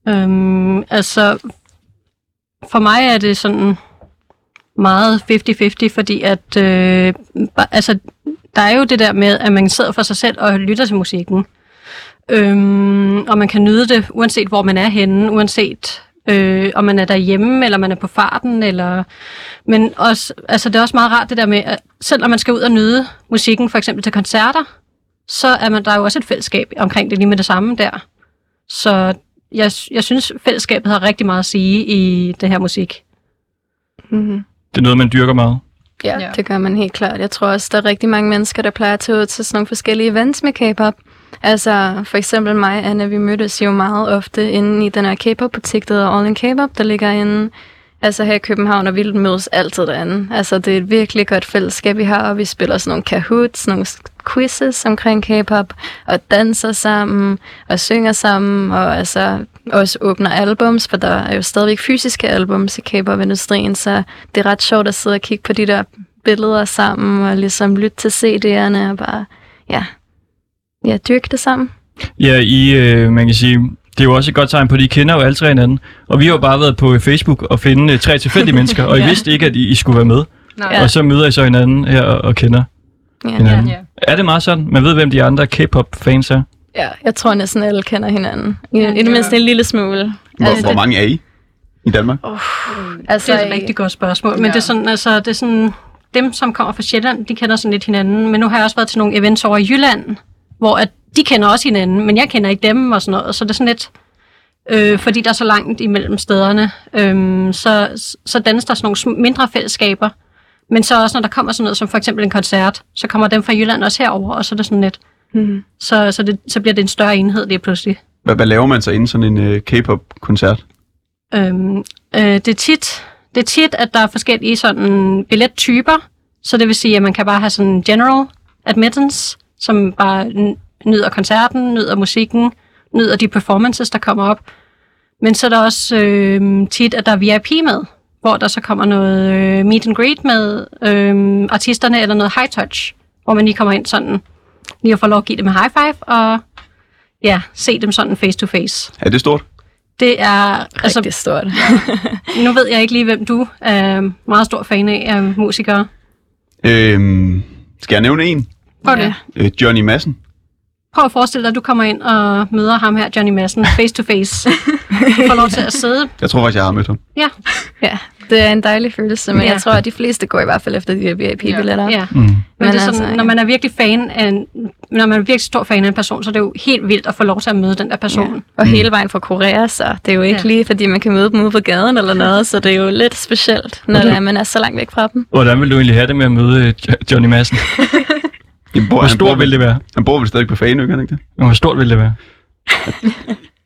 Speaker 5: Øhm, altså, for mig er det sådan meget 50-50, fordi at, øh, ba- altså, der er jo det der med, at man sidder for sig selv og lytter til musikken. Øhm, og man kan nyde det, uanset hvor man er henne, uanset øh, om man er derhjemme, eller man er på farten, eller... Men også, altså, det er også meget rart det der med, at selv når man skal ud og nyde musikken, for eksempel til koncerter, så er man, der er jo også et fællesskab omkring det lige med det samme der. Så jeg, jeg synes, fællesskabet har rigtig meget at sige i det her musik.
Speaker 4: Mm-hmm.
Speaker 1: Det er noget, man dyrker meget.
Speaker 4: Ja,
Speaker 6: Ja.
Speaker 4: ja, det gør man helt klart. Jeg tror også, der er rigtig mange mennesker, der plejer at tage ud til sådan nogle forskellige events med K-pop. Altså, for eksempel mig og Anna, vi mødtes jo meget ofte inde i den her K-pop-butik, der hedder All in K-pop, der ligger inde altså her i København, og vi mødes altid derinde. Altså, det er et virkelig godt fællesskab, vi har, og vi spiller sådan nogle kahoots, nogle quizzes omkring K-pop, og danser sammen, og synger sammen, og altså også åbner albums, for der er jo stadigvæk fysiske albums i K-pop-industrien, så det er ret sjovt at sidde og kigge på de der billeder sammen, og ligesom lytte til CD'erne, og bare, ja, ja dyrke det sammen.
Speaker 1: Ja, I, øh, man kan sige, det er jo også et godt tegn på, at I kender jo alle tre hinanden. Og vi har jo bare været på Facebook og finde øh, tre tilfældige mennesker, og I
Speaker 6: Ja.
Speaker 1: vidste ikke, at I, I skulle være med.
Speaker 6: Nej.
Speaker 1: Ja. Og så møder I så hinanden her og, og kender
Speaker 4: Ja.
Speaker 1: hinanden.
Speaker 6: Ja.
Speaker 1: Er det meget sådan? Man ved, hvem de andre K-pop-fans er?
Speaker 4: ja, jeg tror næsten alle kender hinanden. I,
Speaker 6: Ja,
Speaker 4: i det mindste en lille smule.
Speaker 2: Hvor,
Speaker 4: Altså,
Speaker 2: hvor mange er I i Danmark?
Speaker 4: Altså,
Speaker 5: Det er et rigtig godt spørgsmål, men
Speaker 6: Ja.
Speaker 5: det er sådan, altså, det er sådan, dem, som kommer fra Sjælland, de kender sådan lidt hinanden, men nu har jeg også været til nogle events over i Jylland, hvor at de kender også hinanden, men jeg kender ikke dem og sådan noget, så det er sådan lidt, øh, fordi der er så langt imellem stederne, øh, så, så dannes der sådan nogle mindre fællesskaber, men så også, når der kommer sådan noget som for eksempel en koncert, så kommer dem fra Jylland også herover, og så er det sådan lidt,
Speaker 4: Mhm.
Speaker 5: så, så, det, så bliver det en større enhed lige pludselig.
Speaker 2: Hvad, hvad laver man så inden sådan en uh, K-pop-koncert?
Speaker 5: Øhm, øh, det, er tit, det er tit, at der er forskellige sådan billettyper, så det vil sige, at man kan bare have sådan general admittance, som bare nyder koncerten, nyder musikken, nyder de performances, der kommer op. Men så er der også øh, tit, at der er VIP med, hvor der så kommer noget øh, meet and greet med øh, artisterne, eller noget high touch, hvor man lige kommer ind sådan, lige at få lov at give dem en high five, og ja, se dem sådan face to face.
Speaker 2: Er det stort?
Speaker 5: Det er, altså,
Speaker 4: rigtig stort.
Speaker 5: nu ved jeg ikke lige, hvem du er meget stor fan af, af musikere.
Speaker 2: Øhm, skal jeg nævne en?
Speaker 5: Prøv det.
Speaker 4: Ja.
Speaker 2: Øh, Johnny Madsen.
Speaker 5: Prøv at forestille dig, at du kommer ind og møder ham her, Johnny Madsen, face to face. Du får lov til at sidde.
Speaker 2: Jeg tror faktisk, jeg har mødt ham.
Speaker 5: Ja,
Speaker 4: Ja, det er en dejlig følelse, men
Speaker 5: Ja.
Speaker 4: ja. jeg tror, at de fleste går i hvert fald efter de her VIP-billetter.
Speaker 5: ja.
Speaker 1: Mm.
Speaker 5: Men, det er
Speaker 4: altså,
Speaker 5: sådan,
Speaker 4: ja.
Speaker 5: når man er virkelig fan af en, når man er virkelig stor fan af en person, så er det jo helt vildt at få lov til at møde den der person.
Speaker 4: Ja. Og hele vejen fra Korea, så det er jo ikke
Speaker 5: Ja.
Speaker 4: ja. lige, fordi man kan møde dem ude på gaden eller noget, så det er jo lidt specielt, når det er, man er så langt væk fra dem.
Speaker 1: Hvordan vil du egentlig have det med at møde øh, Jo- Johnny Madsen?
Speaker 2: Han bor,
Speaker 1: Hvor stor vil det være?
Speaker 2: Han bor vel stadig på kan han ikke det?
Speaker 1: Hvor stort vil det være?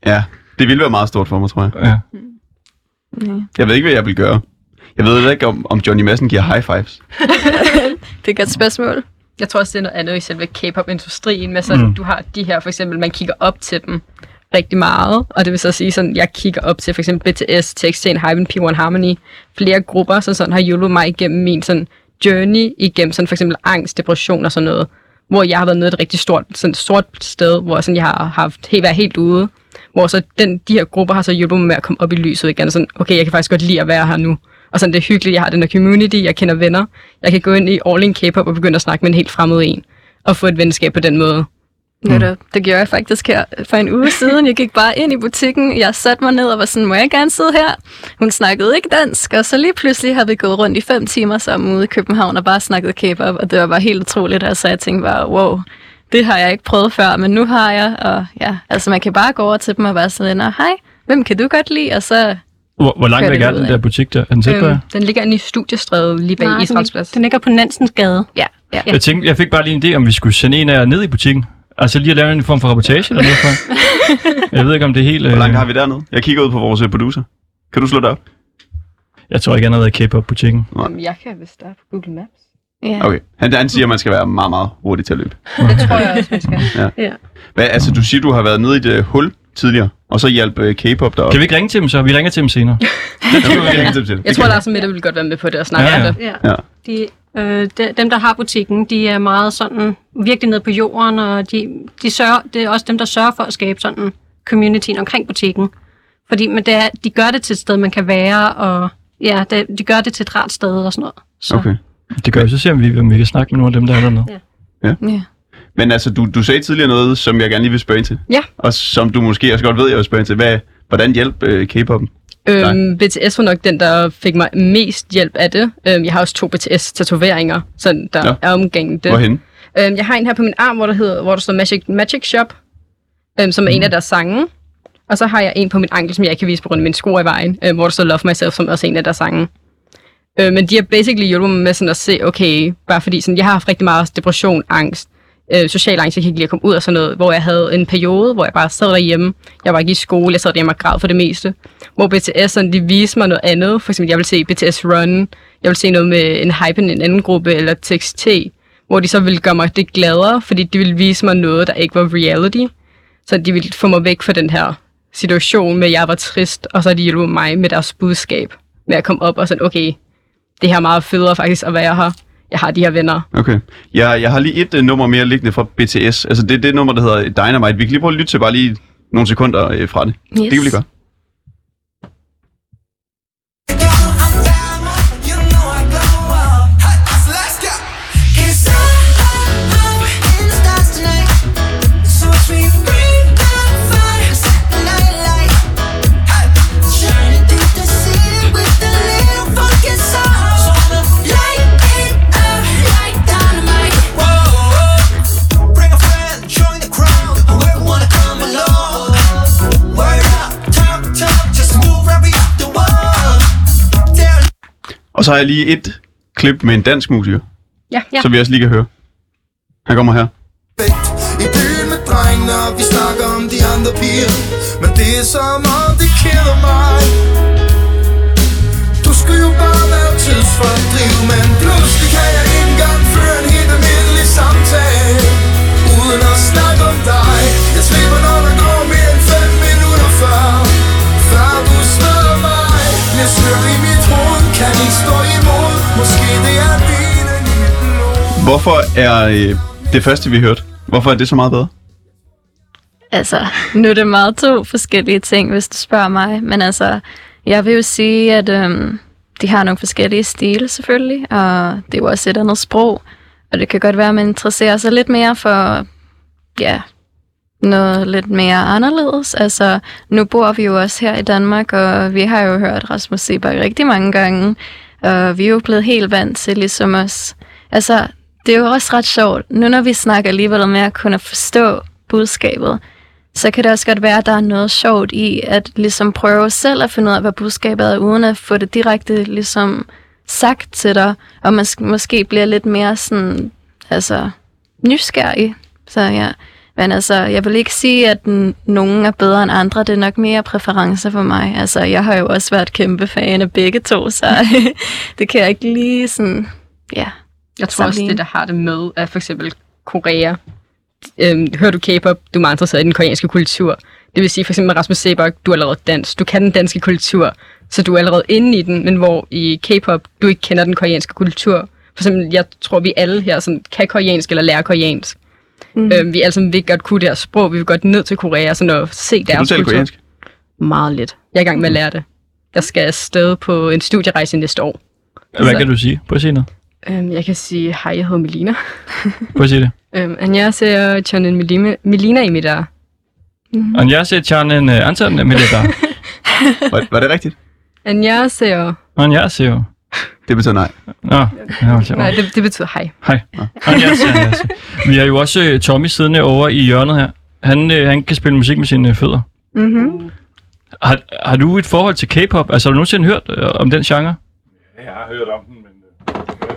Speaker 2: Ja, det ville være meget stort for mig, tror jeg.
Speaker 1: Ja.
Speaker 2: Jeg ved ikke, hvad jeg vil gøre. Jeg ved ikke, om, om Johnny Madsen giver high fives.
Speaker 4: Det er et godt spørgsmål.
Speaker 6: Jeg tror også, det er noget andet i selve K-pop-industrien, med sådan,
Speaker 1: Mm.
Speaker 6: du har de her, for eksempel, man kigger op til dem rigtig meget, og det vil så sige sådan, jeg kigger op til for eksempel BTS, TXT, Hyben, P1 Harmony, flere grupper, så sådan har hjulpet mig igennem min sådan journey, igennem sådan for eksempel angst, depression og sådan noget, hvor jeg har været nede et rigtig stort, sådan sort sted, hvor sådan, jeg har haft helt, været helt ude, hvor så den, de her grupper har så hjulpet mig med at komme op i lyset igen, og sådan, okay, jeg kan faktisk godt lide at være her nu, og sådan, det er hyggeligt, jeg har den her community, jeg kender venner, jeg kan gå ind i All In K-pop og begynde at snakke med en helt fremmed en, og få et venskab på den måde.
Speaker 4: Mm. Det, det gjorde jeg faktisk her for en uge siden. Jeg gik bare ind i butikken, jeg satte mig ned og var sådan, må jeg gerne sidde her? Hun snakkede ikke dansk, og så lige pludselig havde vi gået rundt i fem timer sammen ude i København og bare snakket K-pop, og det var bare helt utroligt, altså jeg tænkte bare, wow, det har jeg ikke prøvet før, men nu har jeg, og ja, altså man kan bare gå over til dem og være sådan, "Nå, hej, hvem kan du godt lide? Og så,
Speaker 1: Hvor, hvor langt væk
Speaker 4: det
Speaker 1: er den der butik der? Er den tæt?
Speaker 6: Øhm, den ligger inde i studiestrædet lige bag
Speaker 5: Nej,
Speaker 6: Israels
Speaker 5: den,
Speaker 6: plads.
Speaker 5: den ligger på Nansens Gade.
Speaker 4: ja, ja.
Speaker 5: Ja.
Speaker 1: Jeg, tænkte, jeg fik bare lige en idé, om vi skulle sende en af jer ned i butikken. Altså lige at lave en form for rapportage eller noget for. Jeg ved ikke, om det er helt...
Speaker 2: Hvor langt
Speaker 1: øh,
Speaker 2: har vi dernede? Jeg kigger ud på vores øh, producer. Kan du slå det op?
Speaker 1: Jeg tror ikke, han har været i K-pop-butikken.
Speaker 6: Jamen, jeg kan vist starte på Google Maps.
Speaker 4: ja.
Speaker 2: Okay. Han, han siger, at man skal være meget, meget hurtig til at løbe.
Speaker 6: Det tror jeg også, man skal.
Speaker 5: Ja.
Speaker 2: Hvad, altså, du siger, du har været nede i et øh, hul tidligere, og så hjalp øh, K-pop der op.
Speaker 1: Kan vi ikke ringe til dem så? Vi ringer til dem senere.
Speaker 2: det skal vi ringe til? til.
Speaker 6: Jeg tror, Lars og Mette vil godt være med på det og snakke
Speaker 1: Ja,
Speaker 6: om
Speaker 1: ja.
Speaker 6: det.
Speaker 5: Ja.
Speaker 2: Ja.
Speaker 5: De, øh, de, dem, der har butikken, de er meget sådan virkelig nede på jorden, og de, de sørger, det er også dem, der sørger for at skabe sådan communityen omkring butikken. Fordi men det er, de gør det til et sted, man kan være, og ja, det, de gør det til et rart sted og sådan noget. Så,
Speaker 2: Okay.
Speaker 1: Det gør vi, så ser vi, om vi kan snakke med nogle af dem, der er dernede.
Speaker 4: Ja.
Speaker 2: Men altså, du, du sagde tidligere noget, som jeg gerne lige vil spørge ind til.
Speaker 6: Ja.
Speaker 2: Og som du måske også godt ved, jeg vil spørge ind til. Hvad, hvordan hjælp øh, K-pop'en?
Speaker 6: Øhm, BTS var nok den, der fik mig mest hjælp af det. Øhm, jeg har også to BTS-tatoveringer, så der
Speaker 2: Ja.
Speaker 6: er omgængen det.
Speaker 2: Hvorhen?
Speaker 6: Øhm, jeg har en her på min arm, hvor der, hedder, hvor der står Magic, Magic Shop, øhm, som er en af deres sange. Og så har jeg en på min ankel, som jeg ikke kan vise på grund af mine sko i vejen, øhm, hvor der står Love Myself, som også er en af deres sange. Øh, men de har basically hjulpet mig med sådan at se, okay, bare fordi sådan, jeg har haft rigtig meget depression, angst, øh, social angst, jeg kan ikke lide at komme ud og sådan noget, hvor jeg havde en periode, hvor jeg bare sad derhjemme. Jeg var ikke i skole, jeg sad derhjemme og græd for det meste. Hvor BTS, sådan, de viste mig noget andet. For eksempel, jeg ville se BTS Run, jeg ville se noget med en hype i en anden gruppe, eller TXT, hvor de så ville gøre mig det gladere, fordi de ville vise mig noget, der ikke var reality. Så de ville få mig væk fra den her situation med, at jeg var trist, og så de hjulpet mig med deres budskab, med at komme op og sådan, okay, det her er meget federe faktisk at være her. Jeg har de her venner.
Speaker 2: Okay. Jeg, jeg har lige et uh, nummer mere liggende fra BTS. Altså, det er det nummer, der hedder Dynamite. Vi kan lige prøve at lytte til bare lige nogle sekunder øh, fra det.
Speaker 4: Yes.
Speaker 2: Det kan vi lige gøre. Så har jeg lige et klip med en dansk musiker,
Speaker 6: Ja, ja.
Speaker 2: som vi også lige kan høre. Han kommer her.
Speaker 7: I byen med drengene, og vi snakker om de andre piger. Men det er som om det keder mig. Du skulle jo bare være tidsfordriv Men pludselig kan jeg ikke engang føre en helt almindelig samtale. Uden at snakke om dig. Jeg slipper når der går mere end fem minutter før. Før du smadrer mig. Slør kan stå imod Måske det er vinen i blod
Speaker 2: Hvorfor er øh, det første, vi hørte, hvorfor er det så meget bedre?
Speaker 4: Altså, nu er det meget to forskellige ting, hvis du spørger mig. Men altså, jeg vil jo sige, at øhm, de har nogle forskellige stile selvfølgelig, og det er jo også et andet sprog. Og det kan godt være, at man interesserer sig lidt mere for, ja, noget lidt mere anderledes. Altså, nu bor vi jo også her i Danmark, og vi har jo hørt Rasmus Seberg rigtig mange gange, og vi er jo blevet helt vant til ligesom os. Altså, det er jo også ret sjovt, nu når vi snakker alligevel med at kunne forstå budskabet, så kan det også godt være, at der er noget sjovt i at ligesom prøve selv at finde ud af, hvad budskabet er, uden at få det direkte ligesom sagt til dig, og man måske bliver lidt mere sådan, altså, nysgerrig. Så ja, men altså, jeg vil ikke sige, at nogen er bedre end andre. Det er nok mere præferencer for mig. Altså, jeg har jo også været kæmpe fan af begge to, så det kan jeg ikke lige sådan, ja.
Speaker 6: Jeg tror også, det der har det med, at for eksempel Korea, øhm, hører du K-pop, du er meget interesseret i den koreanske kultur. Det vil sige for eksempel Rasmus Sebak, du er allerede dansk, du kan den danske kultur, så du er allerede inde i den, men hvor i K-pop, du ikke kender den koreanske kultur. For eksempel, jeg tror, vi alle her sådan, kan koreansk eller lærer koreansk. Mm. Øhm, vi alle sammen vil godt kunne deres sprog, vi vil godt ned til Korea, sådan at se
Speaker 2: Kan du
Speaker 6: deres
Speaker 2: tale
Speaker 6: kultur.
Speaker 2: koreansk?
Speaker 6: Meget lidt. Jeg er i gang med at lære det. Jeg skal afsted på en studierejse næste år.
Speaker 1: Hvad kan du sige? Prøv at sige noget.
Speaker 6: Øhm, jeg kan sige, hej, jeg hedder Melina.
Speaker 1: Prøv at sige det.
Speaker 6: Um, 안녕하세요. 저는 밀리나, 밀리나입니다.
Speaker 1: 안녕하세요, 저는 안전입니다.
Speaker 2: Var, var det rigtigt?
Speaker 6: 안녕하세요.
Speaker 1: 안녕하세요.
Speaker 2: Det betyder nej.
Speaker 1: Nå, ja, det
Speaker 6: Nej, det, det betyder hej.
Speaker 1: Hej. Anjasa, Anjasa. Vi har jo også øh, Tommy siddende over i hjørnet her. Han, øh, han kan spille musik med sine øh, fødder.
Speaker 4: Mm-hmm.
Speaker 1: Har, har du et forhold til K-pop? Altså har du nogensinde hørt øh, om den genre?
Speaker 3: Jeg har hørt om den, men... øh,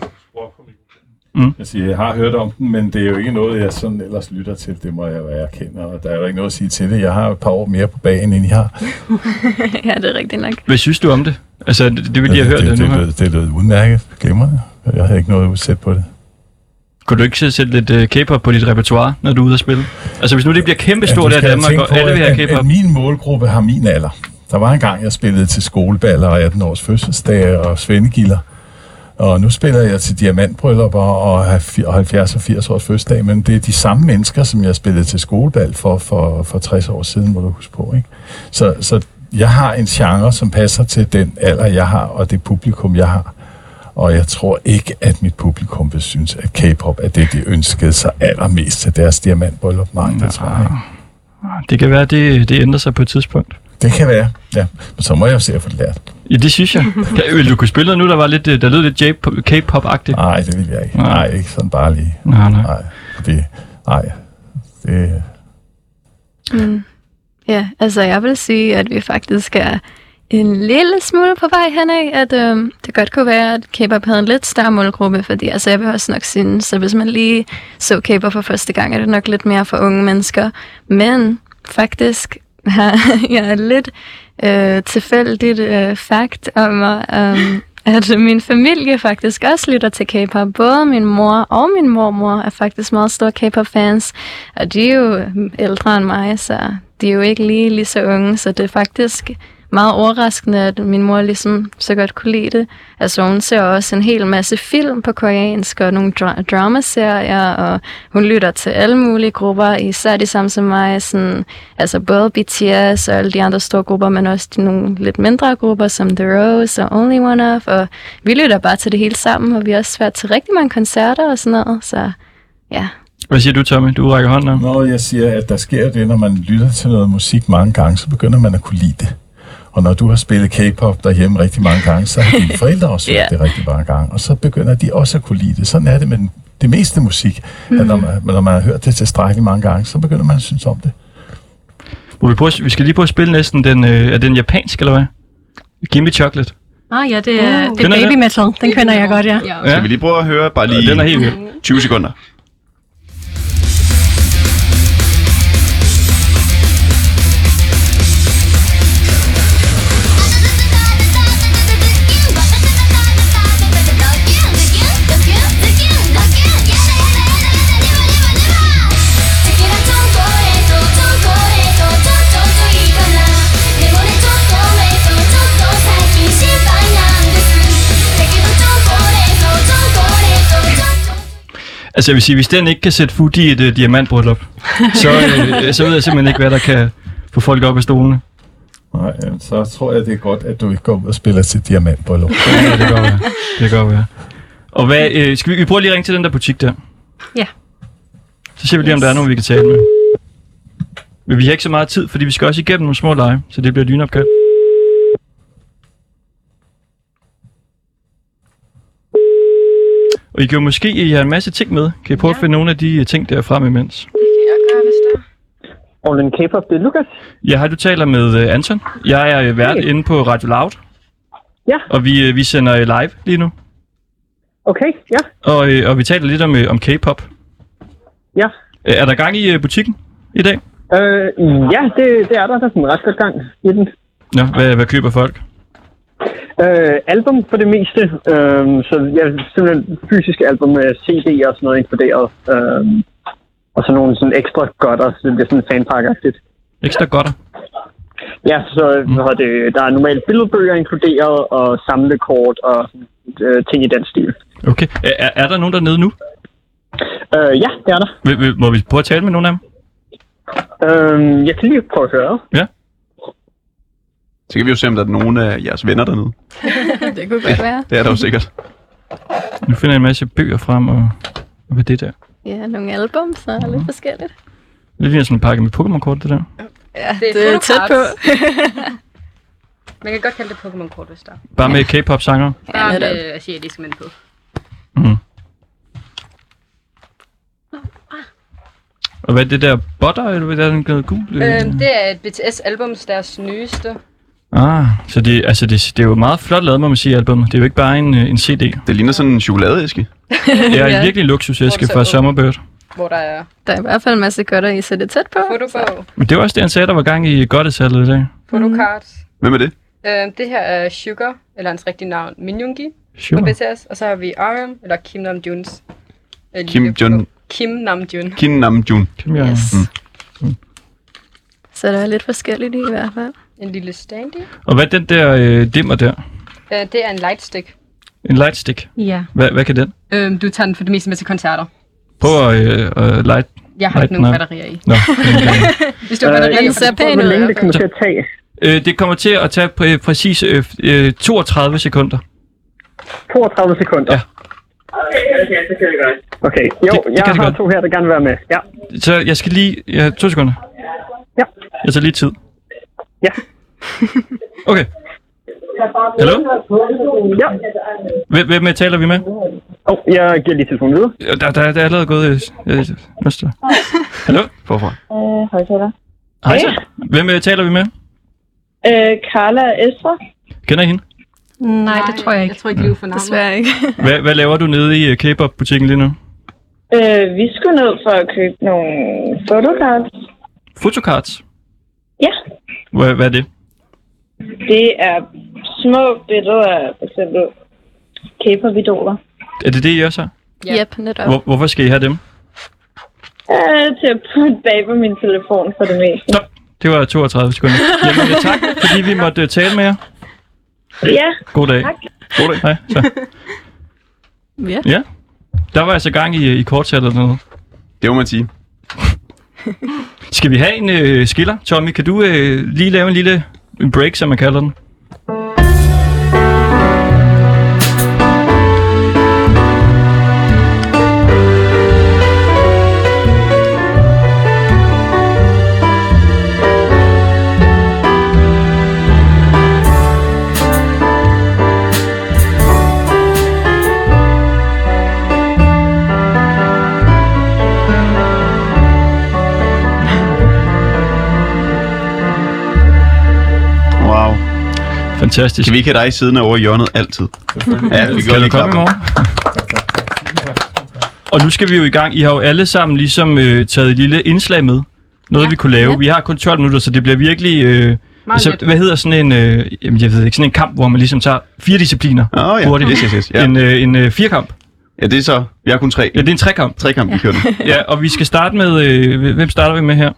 Speaker 1: Mm.
Speaker 3: Jeg siger, jeg har hørt om den, men det er jo ikke noget, jeg sådan ellers lytter til. Det må jeg være erkendt, og der er jo ikke noget at sige til det. Jeg har et par år mere på banen, end I har.
Speaker 4: ja, det er rigtigt nok.
Speaker 1: Hvad synes du om det? Altså, det, det vil jeg have hørt
Speaker 3: det,
Speaker 1: det,
Speaker 3: det,
Speaker 1: nu
Speaker 3: det,
Speaker 1: her.
Speaker 3: lød, det lød udmærket. Glimrende. Jeg havde ikke noget udsæt på det.
Speaker 1: Kunne du ikke sætte lidt uh, K-pop på dit repertoire, når du er ude at spille? Altså hvis nu det bliver kæmpestort
Speaker 3: du
Speaker 1: her i Danmark,
Speaker 3: tænke
Speaker 1: og
Speaker 3: på,
Speaker 1: alle vil have K-pop.
Speaker 3: at min målgruppe har min alder. Der var en gang, jeg spillede til skoleballer og 18 års fødselsdage og svendegilder. Og nu spiller jeg til diamantbryllupper og halv- og 70 og 80 års fødselsdag, men det er de samme mennesker, som jeg spillede til skolebal for, for, for 60 år siden, må du huske på. Ikke? Så, så jeg har en genre, som passer til den alder, jeg har, og det publikum, jeg har. Og jeg tror ikke, at mit publikum vil synes, at K-pop er det, de ønskede sig allermest til deres diamantbryllup. Nej, det tror jeg ikke.
Speaker 1: Det kan være, at det, det ændrer sig på et tidspunkt.
Speaker 3: Det kan være, ja. Men så må jeg jo se at få det lært.
Speaker 1: Ja, det synes jeg. Kan, vil du kunne spille noget nu, der var lidt, øh, der lød lidt K-pop-agtigt?
Speaker 3: Nej, det vil jeg ikke.
Speaker 1: Nej.
Speaker 3: Nej, ikke sådan bare lige.
Speaker 1: Nej, nej.
Speaker 3: Nej, det, nej. Det,
Speaker 4: Mm. Ja, altså jeg vil sige, at vi faktisk er en lille smule på vej henad, at øhm, det godt kunne være, at K-pop havde en lidt større målgruppe, fordi altså, jeg vil også nok synes, så hvis man lige så K-pop for første gang, er det nok lidt mere for unge mennesker. Men faktisk har jeg er lidt øh, tilfældigt øh, fact om mig, um, at min familie faktisk også lytter til K-pop. Både min mor og min mormor er faktisk meget store K-pop-fans, og de er jo øh, ældre end mig, så de er jo ikke lige, lige så unge, så det er faktisk meget overraskende, at min mor ligesom så godt kunne lide det. Altså hun ser også en hel masse film på koreansk og nogle dra- dramaserier, og hun lytter til alle mulige grupper, især de samme som mig, sådan, altså både BTS og alle de andre store grupper, men også de nogle lidt mindre grupper som The Rose og Only One Of, og vi lytter bare til det hele sammen, og vi har også været til rigtig mange koncerter og sådan noget, så ja.
Speaker 1: Hvad siger du, Tommy? Du rækker hånden op.
Speaker 3: når jeg siger, at der sker det, når man lytter til noget musik mange gange, så begynder man at kunne lide det. Og når du har spillet K-pop derhjemme rigtig mange gange, så har dine forældre også hørt
Speaker 4: Ja.
Speaker 3: det rigtig mange gange. Og så begynder de også at kunne lide det. Sådan er det med den, det meste musik. Mm. At når, man, når man har hørt det tilstrækkeligt mange gange, så begynder man at synes om det.
Speaker 1: Må vi, prøve, vi skal lige prøve at spille næsten den, øh, er den japansk, eller hvad? Gimme Chocolate.
Speaker 5: Ah ja, det er,
Speaker 6: Uh.
Speaker 5: det er baby metal. Den kender jeg godt, ja.
Speaker 6: Ja.
Speaker 2: Skal vi lige prøve at høre bare lige
Speaker 1: Den er helt vild.
Speaker 2: 20 sekunder?
Speaker 1: Altså jeg vil sige, hvis den ikke kan sætte fut i et uh, diamantbryllup, så, øh, så ved jeg simpelthen ikke, hvad der kan få folk op af stolene.
Speaker 3: Nej, så tror jeg, det er godt, at du ikke går ud og spiller til diamantbryllup.
Speaker 1: Ja, det godt være. Det godt være. Og hvad, øh, skal vi, vi prøve lige at ringe til den der butik der?
Speaker 5: Ja.
Speaker 1: Så ser vi lige, om der er nogen, vi kan tale med. Men vi har ikke så meget tid, fordi vi skal også igennem nogle små lege, så det bliver lynopkald. Og I kan jo måske I har en masse ting med. Kan I prøve ja. at finde nogle af de øh, ting der frem imens?
Speaker 8: All in K-pop, det er Lukas.
Speaker 1: Ja, hej, du taler med uh, Anton. Jeg er øh, vært
Speaker 8: Hey.
Speaker 1: inde på Radio Loud.
Speaker 8: Ja.
Speaker 1: Og vi, øh, vi sender live lige nu.
Speaker 8: Okay, ja,
Speaker 1: Og, øh, og vi taler lidt om, øh, om K-pop.
Speaker 8: ja.
Speaker 1: Øh, Er der gang i øh, butikken i dag?
Speaker 8: Øh, ja, det, det er der. Der er sådan en ret godt gang i den.
Speaker 1: Nå, hvad, hvad køber folk?
Speaker 8: Øh, album for det meste. Øh, så ja, simpelthen fysiske album med CD'er og sådan noget inkluderet. Øh, og så nogle sådan ekstra godter, så det bliver sådan fanpakke-agtigt.
Speaker 1: Ekstra godter.
Speaker 8: Ja, så hvad hedder det, der er normalt billedbøger inkluderet, og samlekort og øh, ting i den stil.
Speaker 1: Okay. Er, er- er der nogen dernede nu?
Speaker 8: Øh, ja, det er der.
Speaker 1: Vil, vil, må vi prøve at tale med nogen af dem?
Speaker 8: Øh, jeg kan lige prøve at høre.
Speaker 1: Ja.
Speaker 2: Så kan vi jo se, om der er nogen af jeres venner dernede.
Speaker 4: Det kunne godt være.
Speaker 2: Det er der jo sikkert.
Speaker 1: Nu finder jeg en masse bøger frem, og, og hvad er det der?
Speaker 4: Ja, nogle album, så er lidt forskelligt.
Speaker 1: Det ligner sådan en pakke med Pokémon-kort, det der.
Speaker 4: Ja,
Speaker 6: Det er
Speaker 4: det er tæt på.
Speaker 6: Man kan godt kalde det Pokémon-kort, hvis der.
Speaker 1: Bare med K-pop-sanger.
Speaker 6: Bare
Speaker 4: netop.
Speaker 6: med asiatiske mænd på.
Speaker 1: Mm. Og hvad er det der? Butter, eller hvad er den noget gul?
Speaker 6: Øhm, det er et BTS-album, deres nyeste.
Speaker 1: Ah, så det, altså det, det er jo meget flot lavet, må man sige, albumet. Det er jo ikke bare en, øh, en CD.
Speaker 2: Det ligner sådan en chokoladeæske.
Speaker 1: Det er
Speaker 6: Ja.
Speaker 1: en virkelig luksusæske fra Summerbird.
Speaker 6: hvor der er
Speaker 4: Der er i hvert fald en masse godter i, så det er tæt på.
Speaker 6: fotobog,
Speaker 1: Men det var også det, han sagde, der var gang i godtesalget i dag.
Speaker 6: fotocards.
Speaker 2: Hvem er det?
Speaker 6: Øhm, det her er Sugar, eller hans rigtige navn, Minyoongi fra
Speaker 1: Sure.
Speaker 6: BTS. Og så har vi RM, eller Kim Nam Juns. Øh,
Speaker 2: Kim Jun,
Speaker 6: Kim Namjoon.
Speaker 2: Kim Nam Jun.
Speaker 1: Kim Jong.
Speaker 4: Yes.
Speaker 2: Mm.
Speaker 4: Så der er lidt forskelligt i i hvert fald.
Speaker 6: En lille standy.
Speaker 1: Og hvad er den der øh, dimmer der?
Speaker 6: Øh, det er en lightstick.
Speaker 1: En lightstick.
Speaker 6: Ja.
Speaker 1: Hvad, hvad kan den?
Speaker 6: Øhm, du tager den for det meste med til koncerter.
Speaker 1: Prøv at øh, øh, light.
Speaker 6: Jeg har ikke nogen batterier i.
Speaker 1: Nå, okay.
Speaker 6: Hvis du har
Speaker 8: Øh,
Speaker 6: batterier
Speaker 4: den ser
Speaker 6: for
Speaker 4: pæn
Speaker 8: Hvor længe det kommer til at tage?
Speaker 1: øh, det kommer til at tage præ- præcis øh, øh, 32 sekunder.
Speaker 8: 32 sekunder.
Speaker 1: Ja.
Speaker 8: Okay, jo,
Speaker 1: Det- det
Speaker 8: jeg
Speaker 1: kan det
Speaker 8: har
Speaker 1: godt.
Speaker 8: to her, der gerne vil være med. Ja.
Speaker 1: Så jeg skal lige... Ja, to sekunder.
Speaker 8: Ja.
Speaker 1: Jeg tager lige tid.
Speaker 8: Ja.
Speaker 1: Okay. Hallo?
Speaker 8: Ja.
Speaker 1: Hvem, hvem taler vi med?
Speaker 8: Oh, jeg giver lige telefonen videre.
Speaker 1: Ja, Der, der, der er allerede gået... Øh, øh, mønster. Hallo?
Speaker 2: Forfra.
Speaker 9: Øh, højtaler.
Speaker 1: Hej så. Hvem øh, taler vi med?
Speaker 9: Øh, Carla Estra.
Speaker 1: Kender I hende?
Speaker 5: Nej, det tror jeg ikke.
Speaker 6: Jeg tror ikke, Liv for navnet.
Speaker 4: Desværre ikke.
Speaker 1: Hvad, hvad laver du nede i øh, K-pop-butikken lige nu?
Speaker 9: Øh, vi skulle ned for at købe nogle fotocards.
Speaker 1: Fotocards?
Speaker 9: Ja,
Speaker 1: Hvad, hvad er det?
Speaker 9: Det er små billeder af for eksempel K-pop-idoler.
Speaker 1: Er det det, I også har?
Speaker 6: Ja.
Speaker 4: Yep, netop.
Speaker 1: Hvor, hvorfor skal I have dem?
Speaker 9: Øh, til at putte bag på min telefon for det meste.
Speaker 1: Stop. Det var 32 sekunder. Jamen, øh, tak, fordi vi måtte øh, tale med jer.
Speaker 9: Ja,
Speaker 1: God dag.
Speaker 9: Tak.
Speaker 1: God dag. Hej. Så.
Speaker 4: Ja.
Speaker 1: Ja. Der var altså gang i, i kortsalget eller noget.
Speaker 2: Det må man sige.
Speaker 1: Skal vi have en øh, skiller? Tommy, kan du øh, lige lave en lille en break, som man kalder den? Fantastisk.
Speaker 2: Kan vi ikke have dig siddende over i hjørnet altid? Ja, vi gør lige
Speaker 1: komme i
Speaker 2: klapper.
Speaker 1: morgen? Og nu skal vi jo i gang. I har jo alle sammen ligesom øh, taget et lille indslag med. Noget, ja. vi kunne lave.
Speaker 4: Ja.
Speaker 1: Vi har kun 12 minutter, så det bliver virkelig... Øh,
Speaker 6: Meget
Speaker 1: så,
Speaker 6: let.
Speaker 1: hvad hedder sådan en... Øh, jamen, jeg ved ikke, sådan en kamp, hvor man ligesom tager fire discipliner.
Speaker 2: Åh oh, ja,
Speaker 1: Hurtigt.
Speaker 2: yes, yes, yes. Ja.
Speaker 1: En, øh, en øh, firkamp.
Speaker 2: ja, det er så... Vi har kun tre.
Speaker 1: Ja, det er en trekamp.
Speaker 2: Tre kamp, vi kører nu.
Speaker 1: Ja, og vi skal starte med... Øh, hvem starter vi med her?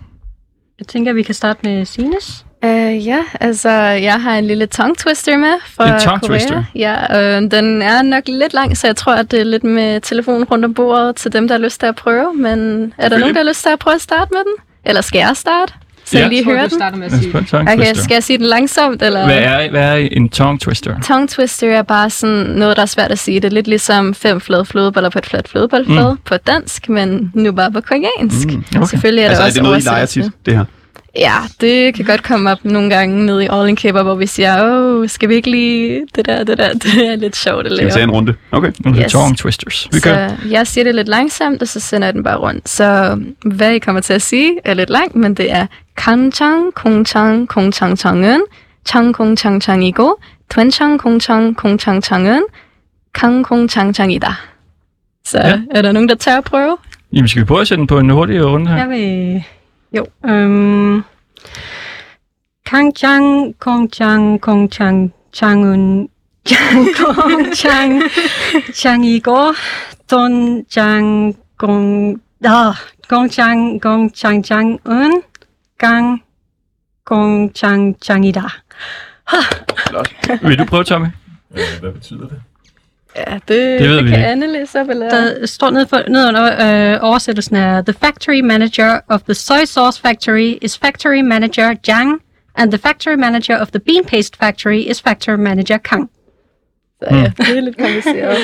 Speaker 5: Jeg tænker, vi kan starte med Sines.
Speaker 4: Uh, ja, altså jeg har en lille tongue twister med fra
Speaker 1: En tongue
Speaker 4: Korea.
Speaker 1: twister?
Speaker 4: Ja, øh, den er nok lidt lang, så jeg tror, at det er lidt med telefonen rundt om bordet til dem, der har lyst til at prøve. Men er der nogen, der har lyst til at prøve at starte med den? Eller skal jeg starte? Så
Speaker 1: Ja.
Speaker 4: jeg lige
Speaker 6: Jeg tror,
Speaker 4: høre
Speaker 6: du
Speaker 4: den?
Speaker 6: starter med at sige det.
Speaker 4: Okay,
Speaker 1: twister.
Speaker 4: skal jeg sige den langsomt? Eller?
Speaker 1: Hvad er, hvad er en tongue twister?
Speaker 4: Tongue twister er bare sådan noget, der er svært at sige. Det er lidt ligesom fem flade flødeboller på et fladt flødebollfad mm. på dansk, men nu bare på koreansk. Mm,
Speaker 1: okay.
Speaker 4: Selvfølgelig er
Speaker 2: Altså,
Speaker 4: der
Speaker 2: er
Speaker 4: også
Speaker 2: det noget, I leger tit, det her?
Speaker 4: Ja, det kan godt komme op nogle gange nede i All In Kipper, hvor vi siger, åh, skal vi ikke lige det der, det der, det er lidt sjovt at
Speaker 2: Skal vi
Speaker 4: lave.
Speaker 2: tage en runde? Okay.
Speaker 1: Nogle
Speaker 4: Yes.
Speaker 1: tongue twisters. Vi kører.
Speaker 4: Så jeg siger det lidt langsomt, og så sender jeg den bare rundt. Så hvad I kommer til at sige er lidt langt, men det er kanchang, kongchang, kongchang changen, chang kong chang chang igo, twenchang kongchang, kongchang changen, kang kong chang chang ida. Så
Speaker 1: Ja.
Speaker 4: ja. er der nogen, der tager at prøve?
Speaker 1: Jamen, skal vi prøve at sætte den på en hurtig runde her?
Speaker 5: Jeg vil... Jo. Øhm... Kang Chang, Kong Chang, Kong Chang, Changun, Chang Kong Chang, Chang i går, Don Chang, Gong, ah, Chang, Gong Chang Chang un, Gang, Chang Chang i dag.
Speaker 1: Vil du prøve, Tommy?
Speaker 3: Øh, hvad betyder det?
Speaker 4: Ja, det,
Speaker 1: Det ved
Speaker 4: det
Speaker 1: vi
Speaker 4: kan
Speaker 1: ikke.
Speaker 4: Anne læse op, eller?
Speaker 5: Der står ned for, nedenunder øh, oversættelsen af The factory manager of the soy sauce factory is factory manager Jang, and the factory manager of the bean paste factory is factory manager Kang.
Speaker 4: Så, ja, det er lidt kompliceret.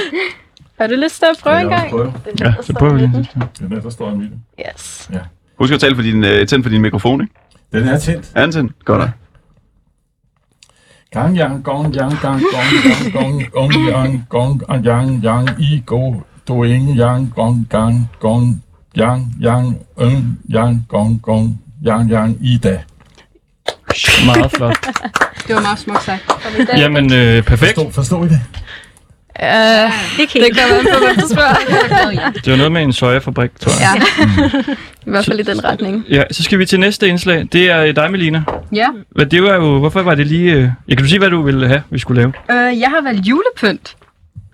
Speaker 4: Har du lyst til at prøve
Speaker 3: Kan
Speaker 4: en gang?
Speaker 3: prøve?
Speaker 4: Det er
Speaker 1: Ja,
Speaker 4: den, der
Speaker 1: så prøver vi.
Speaker 3: Det er den, der står i midten.
Speaker 4: Yes.
Speaker 2: Husk at tale for din, uh, tænd for din mikrofon, ikke?
Speaker 3: Den er tændt.
Speaker 2: Er den tændt? Godt. da.
Speaker 3: Gang yang gong yang gang gong yang gong gong yang gong yang yang i go doing yang gong gang gong yang yang en yang gong gong yang yang i da.
Speaker 1: Meget flot.
Speaker 6: Det var meget smukt sagt.
Speaker 1: Jamen, øh, perfekt.
Speaker 3: Forstår, forstår I det?
Speaker 4: Uh,
Speaker 5: Ikke
Speaker 4: det
Speaker 5: helt.
Speaker 4: kommer an på, hvem du spørger.
Speaker 1: Det var noget med en sojafabrik, tror jeg.
Speaker 4: Ja, i hvert fald i den retning.
Speaker 1: Ja, så skal vi til næste indslag. Det er dig, Melina.
Speaker 6: Ja.
Speaker 1: Hvad, det var jo, hvorfor var det lige... Øh... Ja, kan du sige, hvad du ville have, vi skulle lave?
Speaker 6: Øh, jeg har valgt julepynt.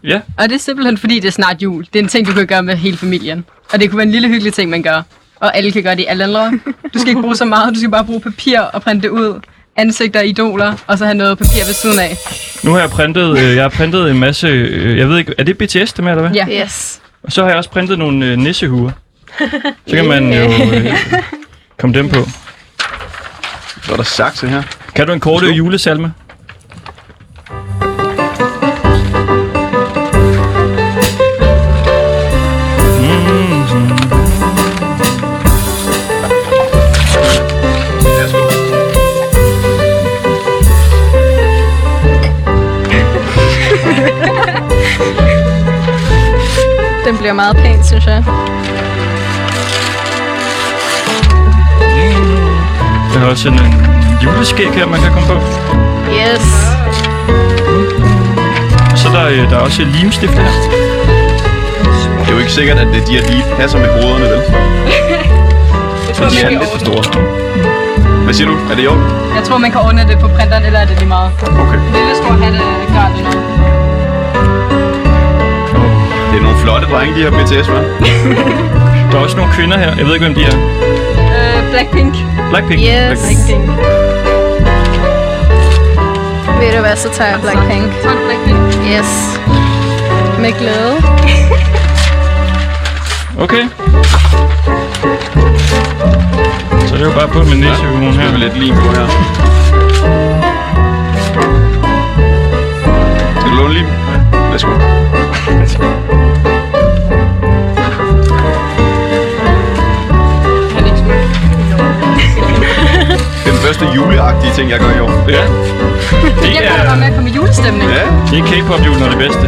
Speaker 1: Ja.
Speaker 6: Og det er simpelthen fordi, det er snart jul. Det er en ting, du kan gøre med hele familien. Og det kunne være en lille hyggelig ting, man gør. Og alle kan gøre det i alle aldre. Du skal ikke bruge så meget, du skal bare bruge papir og printe det ud. Ansigter, idoler, og så have noget papir ved siden af.
Speaker 1: Nu har jeg printet, øh, jeg har printet en masse, øh, jeg ved ikke, er det BTS det med, eller hvad?
Speaker 6: Ja.
Speaker 4: Yes.
Speaker 1: Og så har jeg også printet nogle øh, nissehuer. Så kan man jo øh, komme dem på.
Speaker 2: Så er der sakse her.
Speaker 1: Kan du en korte
Speaker 2: Værsgo.
Speaker 1: julesalme?
Speaker 4: Bliver meget pæn, synes jeg.
Speaker 1: Jeg har også en, en juleskæg her, man kan komme på.
Speaker 4: Yes.
Speaker 1: Og så er der, øh, der er også limstift her.
Speaker 2: Det er jo ikke sikkert, at det- de her lige passer med hovederne, vel? Så de er lidt for store. Hvad siger du? Er det i orden?
Speaker 6: Jeg tror, man kan ordne det på printeren, eller er det lige meget?
Speaker 2: Okay.
Speaker 6: Lille stor hatte gør det noget.
Speaker 2: Det er nogle flotte drenge, de her BTS, hva'?
Speaker 1: Der er også nogle kvinder her. Jeg ved ikke, hvem de er.
Speaker 6: Øh, Blackpink.
Speaker 1: Blackpink.
Speaker 4: Yes.
Speaker 1: Blackpink.
Speaker 4: Ved du hvad, så tager jeg Blackpink.
Speaker 6: Du Blackpink?
Speaker 4: Yes. Med glæde.
Speaker 1: Okay. Så det er jo bare på med
Speaker 2: er vi
Speaker 1: her.
Speaker 2: lidt lim på her. Skal du låne lim? Værsgo. juleagtige ting, jeg gør i år.
Speaker 1: Ja. Det
Speaker 6: Jeg kommer bare med
Speaker 1: er,
Speaker 6: at komme i julestemning.
Speaker 2: Ja,
Speaker 1: det er K-pop-julen og det bedste.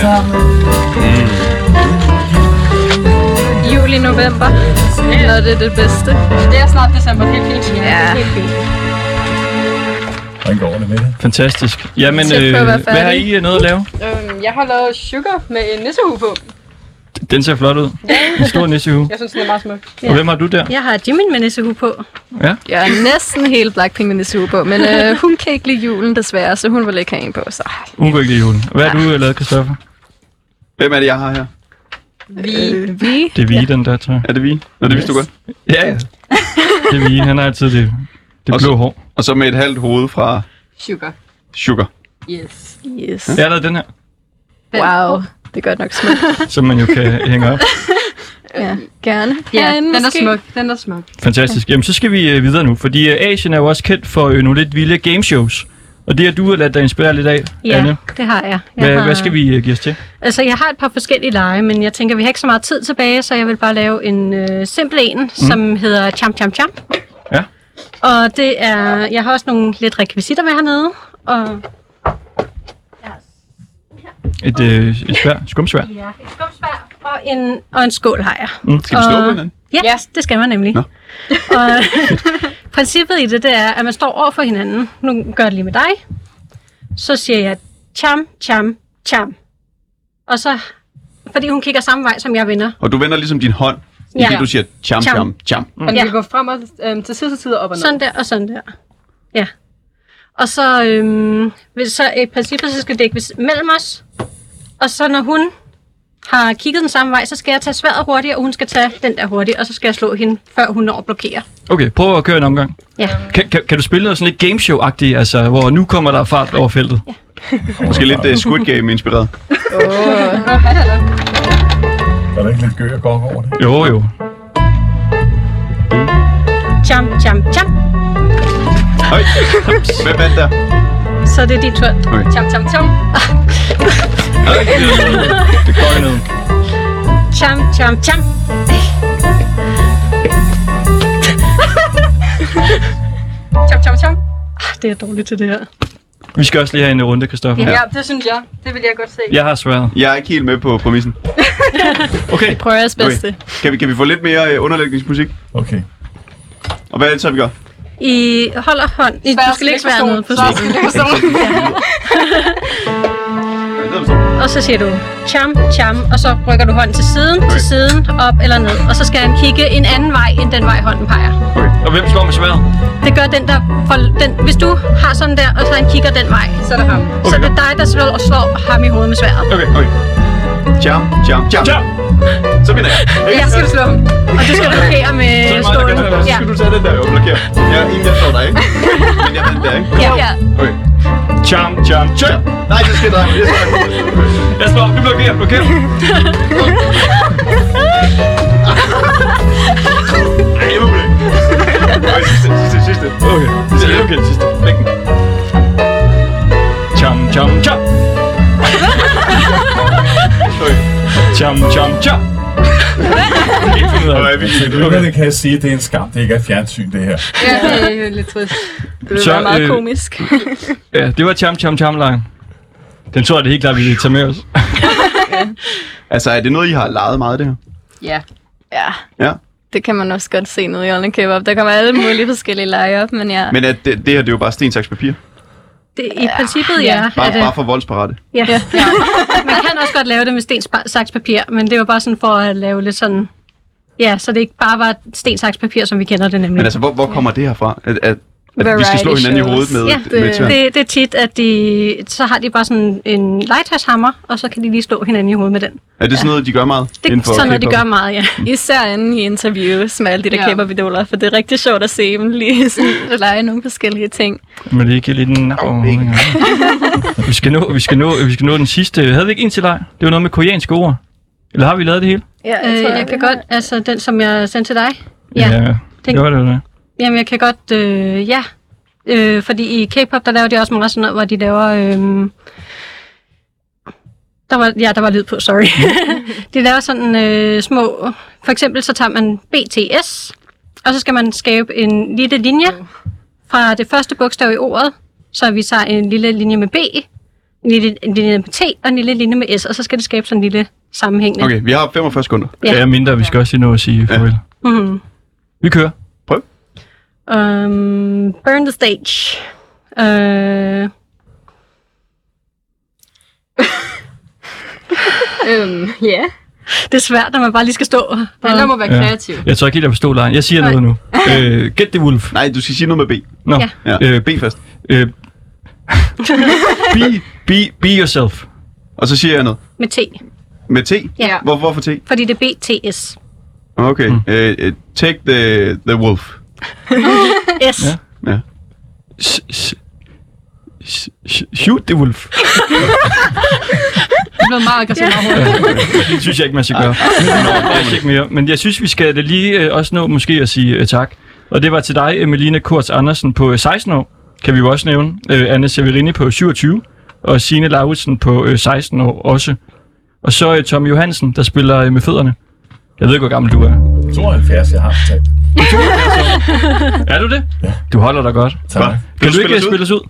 Speaker 2: sådan.
Speaker 4: Jul i november. Når det er det bedste.
Speaker 6: Det er snart december, helt fint.
Speaker 4: Ja.
Speaker 6: Helt fint.
Speaker 3: Hvordan går det med det?
Speaker 1: Fantastisk. Jamen, øh, hvad har. I øh, noget at lave?
Speaker 6: Øhm, jeg har lavet sugar med en nissehue på.
Speaker 1: Den ser flot ud. En stor nissehue.
Speaker 6: Jeg synes, den er meget smuk.
Speaker 1: Og hvem har du der?
Speaker 5: Jeg har Jimin med nissehue på.
Speaker 1: Ja.
Speaker 4: Jeg er næsten hele Blackpink med nissehue på, men øh, hun kan ikke lide julen desværre, så hun vil ikke have en på. Så.
Speaker 1: Hun går ikke lide julen. Hvad har du øh, lavet, Christoffer?
Speaker 2: Hvem er det, jeg har her?
Speaker 6: Vi.
Speaker 4: Øh, vi?
Speaker 1: Det er vi, den der, tror jeg.
Speaker 2: Er det vi? Nå, det vidste du godt.
Speaker 1: Ja, ja. Det er vi. Han har altid det, det
Speaker 2: Og så-
Speaker 1: blå hår.
Speaker 2: Og så med et halvt hoved fra
Speaker 6: Sugar.
Speaker 2: Sugar.
Speaker 6: Yes.
Speaker 4: Yes.
Speaker 1: Jeg har lavet den her,
Speaker 4: Wow. Det er godt nok smukt.
Speaker 1: som man jo kan hænge op.
Speaker 4: Ja, gerne.
Speaker 6: Ja,
Speaker 4: Herinde
Speaker 6: den er
Speaker 4: måske.
Speaker 6: smuk. Den er smuk.
Speaker 1: Fantastisk. Jamen, så skal vi øh, videre nu, fordi øh, Asien er jo også kendt for øh, nogle lidt vilde gameshows. Og det har du ladet dig inspirere lidt af,
Speaker 5: Ja,
Speaker 1: Anne.
Speaker 5: det har jeg. jeg
Speaker 1: Hvad,
Speaker 5: har,
Speaker 1: hvad skal vi øh, give os til?
Speaker 5: Altså, jeg har et par forskellige lege, men jeg tænker, vi har ikke så meget tid tilbage, så jeg vil bare lave en øh, simpel en, mm. som hedder Cham Cham Cham.
Speaker 1: Ja.
Speaker 5: Og det er, jeg har også nogle lidt rekvisitter med hernede, og
Speaker 1: Et, øh, et svær, skumsvær.
Speaker 5: ja, et skumsvær og en, og en skål har jeg.
Speaker 1: Mm.
Speaker 2: Skal vi slå på hinanden?
Speaker 5: Ja, ja, det skal man nemlig.
Speaker 2: Nå.
Speaker 5: og princippet i det, det er, at man står over for hinanden. Nu gør det lige med dig. Så siger jeg cham, cham, cham. Og så, fordi hun kigger samme vej, som jeg vinder.
Speaker 2: Og du vender ligesom din hånd, i
Speaker 5: Ja.
Speaker 2: det du siger cham,
Speaker 5: Cham.
Speaker 2: cham, cham.
Speaker 6: Og den
Speaker 5: Ja.
Speaker 6: vil gå frem og øhm, til side side op og ned.
Speaker 5: Sådan der og sådan der. Ja. Og så, øhm, så i princippet, så skal det dække mellem os. Og så når hun har kigget den samme vej, så skal jeg tage sværet hurtigt, og hun skal tage den der hurtigt, og så skal jeg slå hende, før hun når at blokere.
Speaker 1: Okay, prøv at køre en omgang.
Speaker 5: Ja.
Speaker 1: Kan, kan, kan du spille noget sådan lidt gameshow-agtigt, altså, hvor nu kommer der fart over feltet?
Speaker 2: Måske lidt uh, Squid Game inspireret.
Speaker 3: Er der ikke lidt gø og gong over det?
Speaker 1: Jo, jo.
Speaker 5: Cham, cham, cham.
Speaker 2: Høj. Hvem vandt der?
Speaker 5: Så det er dit tur.
Speaker 2: Okay.
Speaker 5: Cham, cham, cham.
Speaker 1: Ej, det Det går ned.
Speaker 5: Cham, cham, cham. cham, cham, cham. Ah, Det er dårligt til det her.
Speaker 1: Vi skal også lige have en runde, Christoffer.
Speaker 6: Ja, det synes jeg. Det vil jeg godt se.
Speaker 1: Jeg har sværet.
Speaker 2: Jeg er ikke helt med på præmissen.
Speaker 1: Okay,
Speaker 4: Prøv jeres bedste.
Speaker 2: Kan vi, kan vi få lidt mere uh, underlægningsmusik?
Speaker 3: Okay.
Speaker 2: Og hvad er det så, vi gør?
Speaker 5: I holder hånd. I, du skal ikke svære noget på og så siger du cham, cham, og så rykker du hånden til siden, til siden, op eller ned. Og så skal han kigge en anden vej, end den vej hånden peger.
Speaker 1: Og hvem slår med sværet?
Speaker 5: Det gør den, der får, den, hvis du har sådan der, og så han kigger den vej, så er det ham. Okay. Så det er dig, der slår, og slår ham i hovedet med sværet.
Speaker 1: Okay, okay.
Speaker 2: Jam, jam, jam.
Speaker 1: Jam!
Speaker 2: Så vinder jeg. Ikke?
Speaker 5: Ja, skal du slå ham. Og du skal blokere med
Speaker 2: Så er det. Så
Speaker 5: Ja.
Speaker 2: skal du tage den der og blokere. Ja, ingen jeg slår dig, ikke? Men jeg vandt der, ikke?
Speaker 5: Ja.
Speaker 4: Ja.
Speaker 2: Okay.
Speaker 1: Cham, cham, cham.
Speaker 2: Nej, det skal dig. Jeg slår dig.
Speaker 1: Jeg slår. Du blokerer, blokerer.
Speaker 2: Ej, jeg må det. Okay, sidste, sidste, sidste.
Speaker 1: Okay. Det er okay, det sidste. Læg den. Cham, cham, cham.
Speaker 2: er
Speaker 1: det.
Speaker 2: vi virkelig
Speaker 3: Lytterne kan sige, at det er en skam. Det ikke er fjernsyn, det her.
Speaker 6: Ja, det er lidt trist.
Speaker 4: Det ville være meget
Speaker 1: øh,
Speaker 4: komisk.
Speaker 1: Ja, det var cham, cham, cham lejen. Den tror jeg, det er helt klart, vi vil tage med os.
Speaker 2: Altså, er det noget, I har leget meget, det her?
Speaker 6: Ja.
Speaker 4: Ja,
Speaker 2: Ja.
Speaker 4: det kan man også godt se nede i Olden Kebab. Der kommer alle mulige forskellige lege op, men ja.
Speaker 2: Men at det, det her, det er jo bare sten, saks, papir.
Speaker 5: Det, I princippet, ja.
Speaker 2: Bare,
Speaker 5: er det.
Speaker 2: bare for voldsparate.
Speaker 5: Ja. ja. Man kan også godt lave det med sten, saks, papir, men det var bare sådan for at lave lidt sådan... Ja, så det ikke bare var sten, saks, papir, som vi kender det nemlig.
Speaker 2: Men altså, hvor, hvor kommer det her fra? At, at, at vi skal
Speaker 4: Variety
Speaker 2: slå hinanden i hovedet med,
Speaker 5: Ja,
Speaker 2: med et sværd?
Speaker 5: det, det er tit, at de, så har de bare sådan en legetøjshammer, og så kan de lige slå hinanden i hovedet med den.
Speaker 2: Er det sådan noget, de gør meget?
Speaker 5: Det
Speaker 2: inden
Speaker 5: er sådan noget, de gør meget, ja.
Speaker 4: Især inde i interviews med alle de der
Speaker 6: Ja.
Speaker 4: Kebab-idoler, for det er rigtig sjovt at se dem lige sådan, lege nogle forskellige ting.
Speaker 1: Men det er ikke lidt en... Oh, vi, skal nå, vi, skal nå, vi skal nå den sidste. Havde vi ikke en til dig? Det var noget med koreanske ord. Eller har vi lavet det hele?
Speaker 4: Ja,
Speaker 5: Øh, jeg kan godt, altså den, som jeg sendte til dig. Ja,
Speaker 1: ja
Speaker 5: det-
Speaker 1: det var det. var det.
Speaker 5: Jamen, jeg kan godt, øh, ja. Øh, fordi i K-pop, der laver de også mange sådan noget, hvor de laver... Øh, der var, ja, der var lyd på, sorry. de laver sådan øh, små... For eksempel så tager man BTS, og så skal man skabe en lille linje fra det første bogstav i ordet. Så vi tager en lille linje med B, en lille en linje med T og en lille linje med S, og så skal det skabe sådan en lille sammenhængende.
Speaker 2: Okay, vi har 45 sekunder.
Speaker 5: Ja.
Speaker 1: Ja. er mindre, vi skal også lige nå at sige farvel.
Speaker 5: Mm-hmm.
Speaker 1: Vi kører.
Speaker 5: Um, burn the stage. Uh,
Speaker 6: Øhm, ja.
Speaker 5: det er svært, når man bare lige skal stå.
Speaker 6: Det handler om at være
Speaker 1: Ja.
Speaker 6: kreativ.
Speaker 1: Jeg tror ikke helt, jeg forstod lejen. Jeg siger
Speaker 5: Nej.
Speaker 1: noget nu. Uh, get the wolf.
Speaker 2: Nej, du skal sige noget med B.
Speaker 1: Nå.
Speaker 5: Ja.
Speaker 2: Ja,
Speaker 1: Øh,
Speaker 2: B først.
Speaker 1: Uh, be, be, be yourself.
Speaker 2: Og så siger jeg noget.
Speaker 5: Med T.
Speaker 2: Med T?
Speaker 5: Ja.
Speaker 2: Hvor, hvorfor T?
Speaker 5: Fordi det er BTS.
Speaker 2: Okay.
Speaker 1: Mm.
Speaker 2: Øh, øh, take the, the wolf.
Speaker 5: S.
Speaker 1: Ja.
Speaker 2: Ja.
Speaker 1: Shoot the wolf.
Speaker 6: Det blevet meget aggressivt overhovedet.
Speaker 1: Det synes jeg ikke, man skal gøre. Nå, ikke mere. Men jeg synes, vi skal da lige øh, også nå måske at sige øh, tak. Og det var til dig, Emeline Kurz Andersen på øh, 16 år, kan vi jo også nævne. Øh, Anne Severini på 27, og Signe Lauritsen på øh, 16 år også. Og så øh, Tom Johansen, der spiller øh, med fødderne. Jeg ved ikke, hvor gammel du er.
Speaker 3: 72, jeg har fortalt.
Speaker 1: Er du det? Ja. Du holder dig godt.
Speaker 3: Tak.
Speaker 2: Godt.
Speaker 1: Kan du
Speaker 2: spille
Speaker 1: ikke
Speaker 2: os ud?
Speaker 1: spille os ud?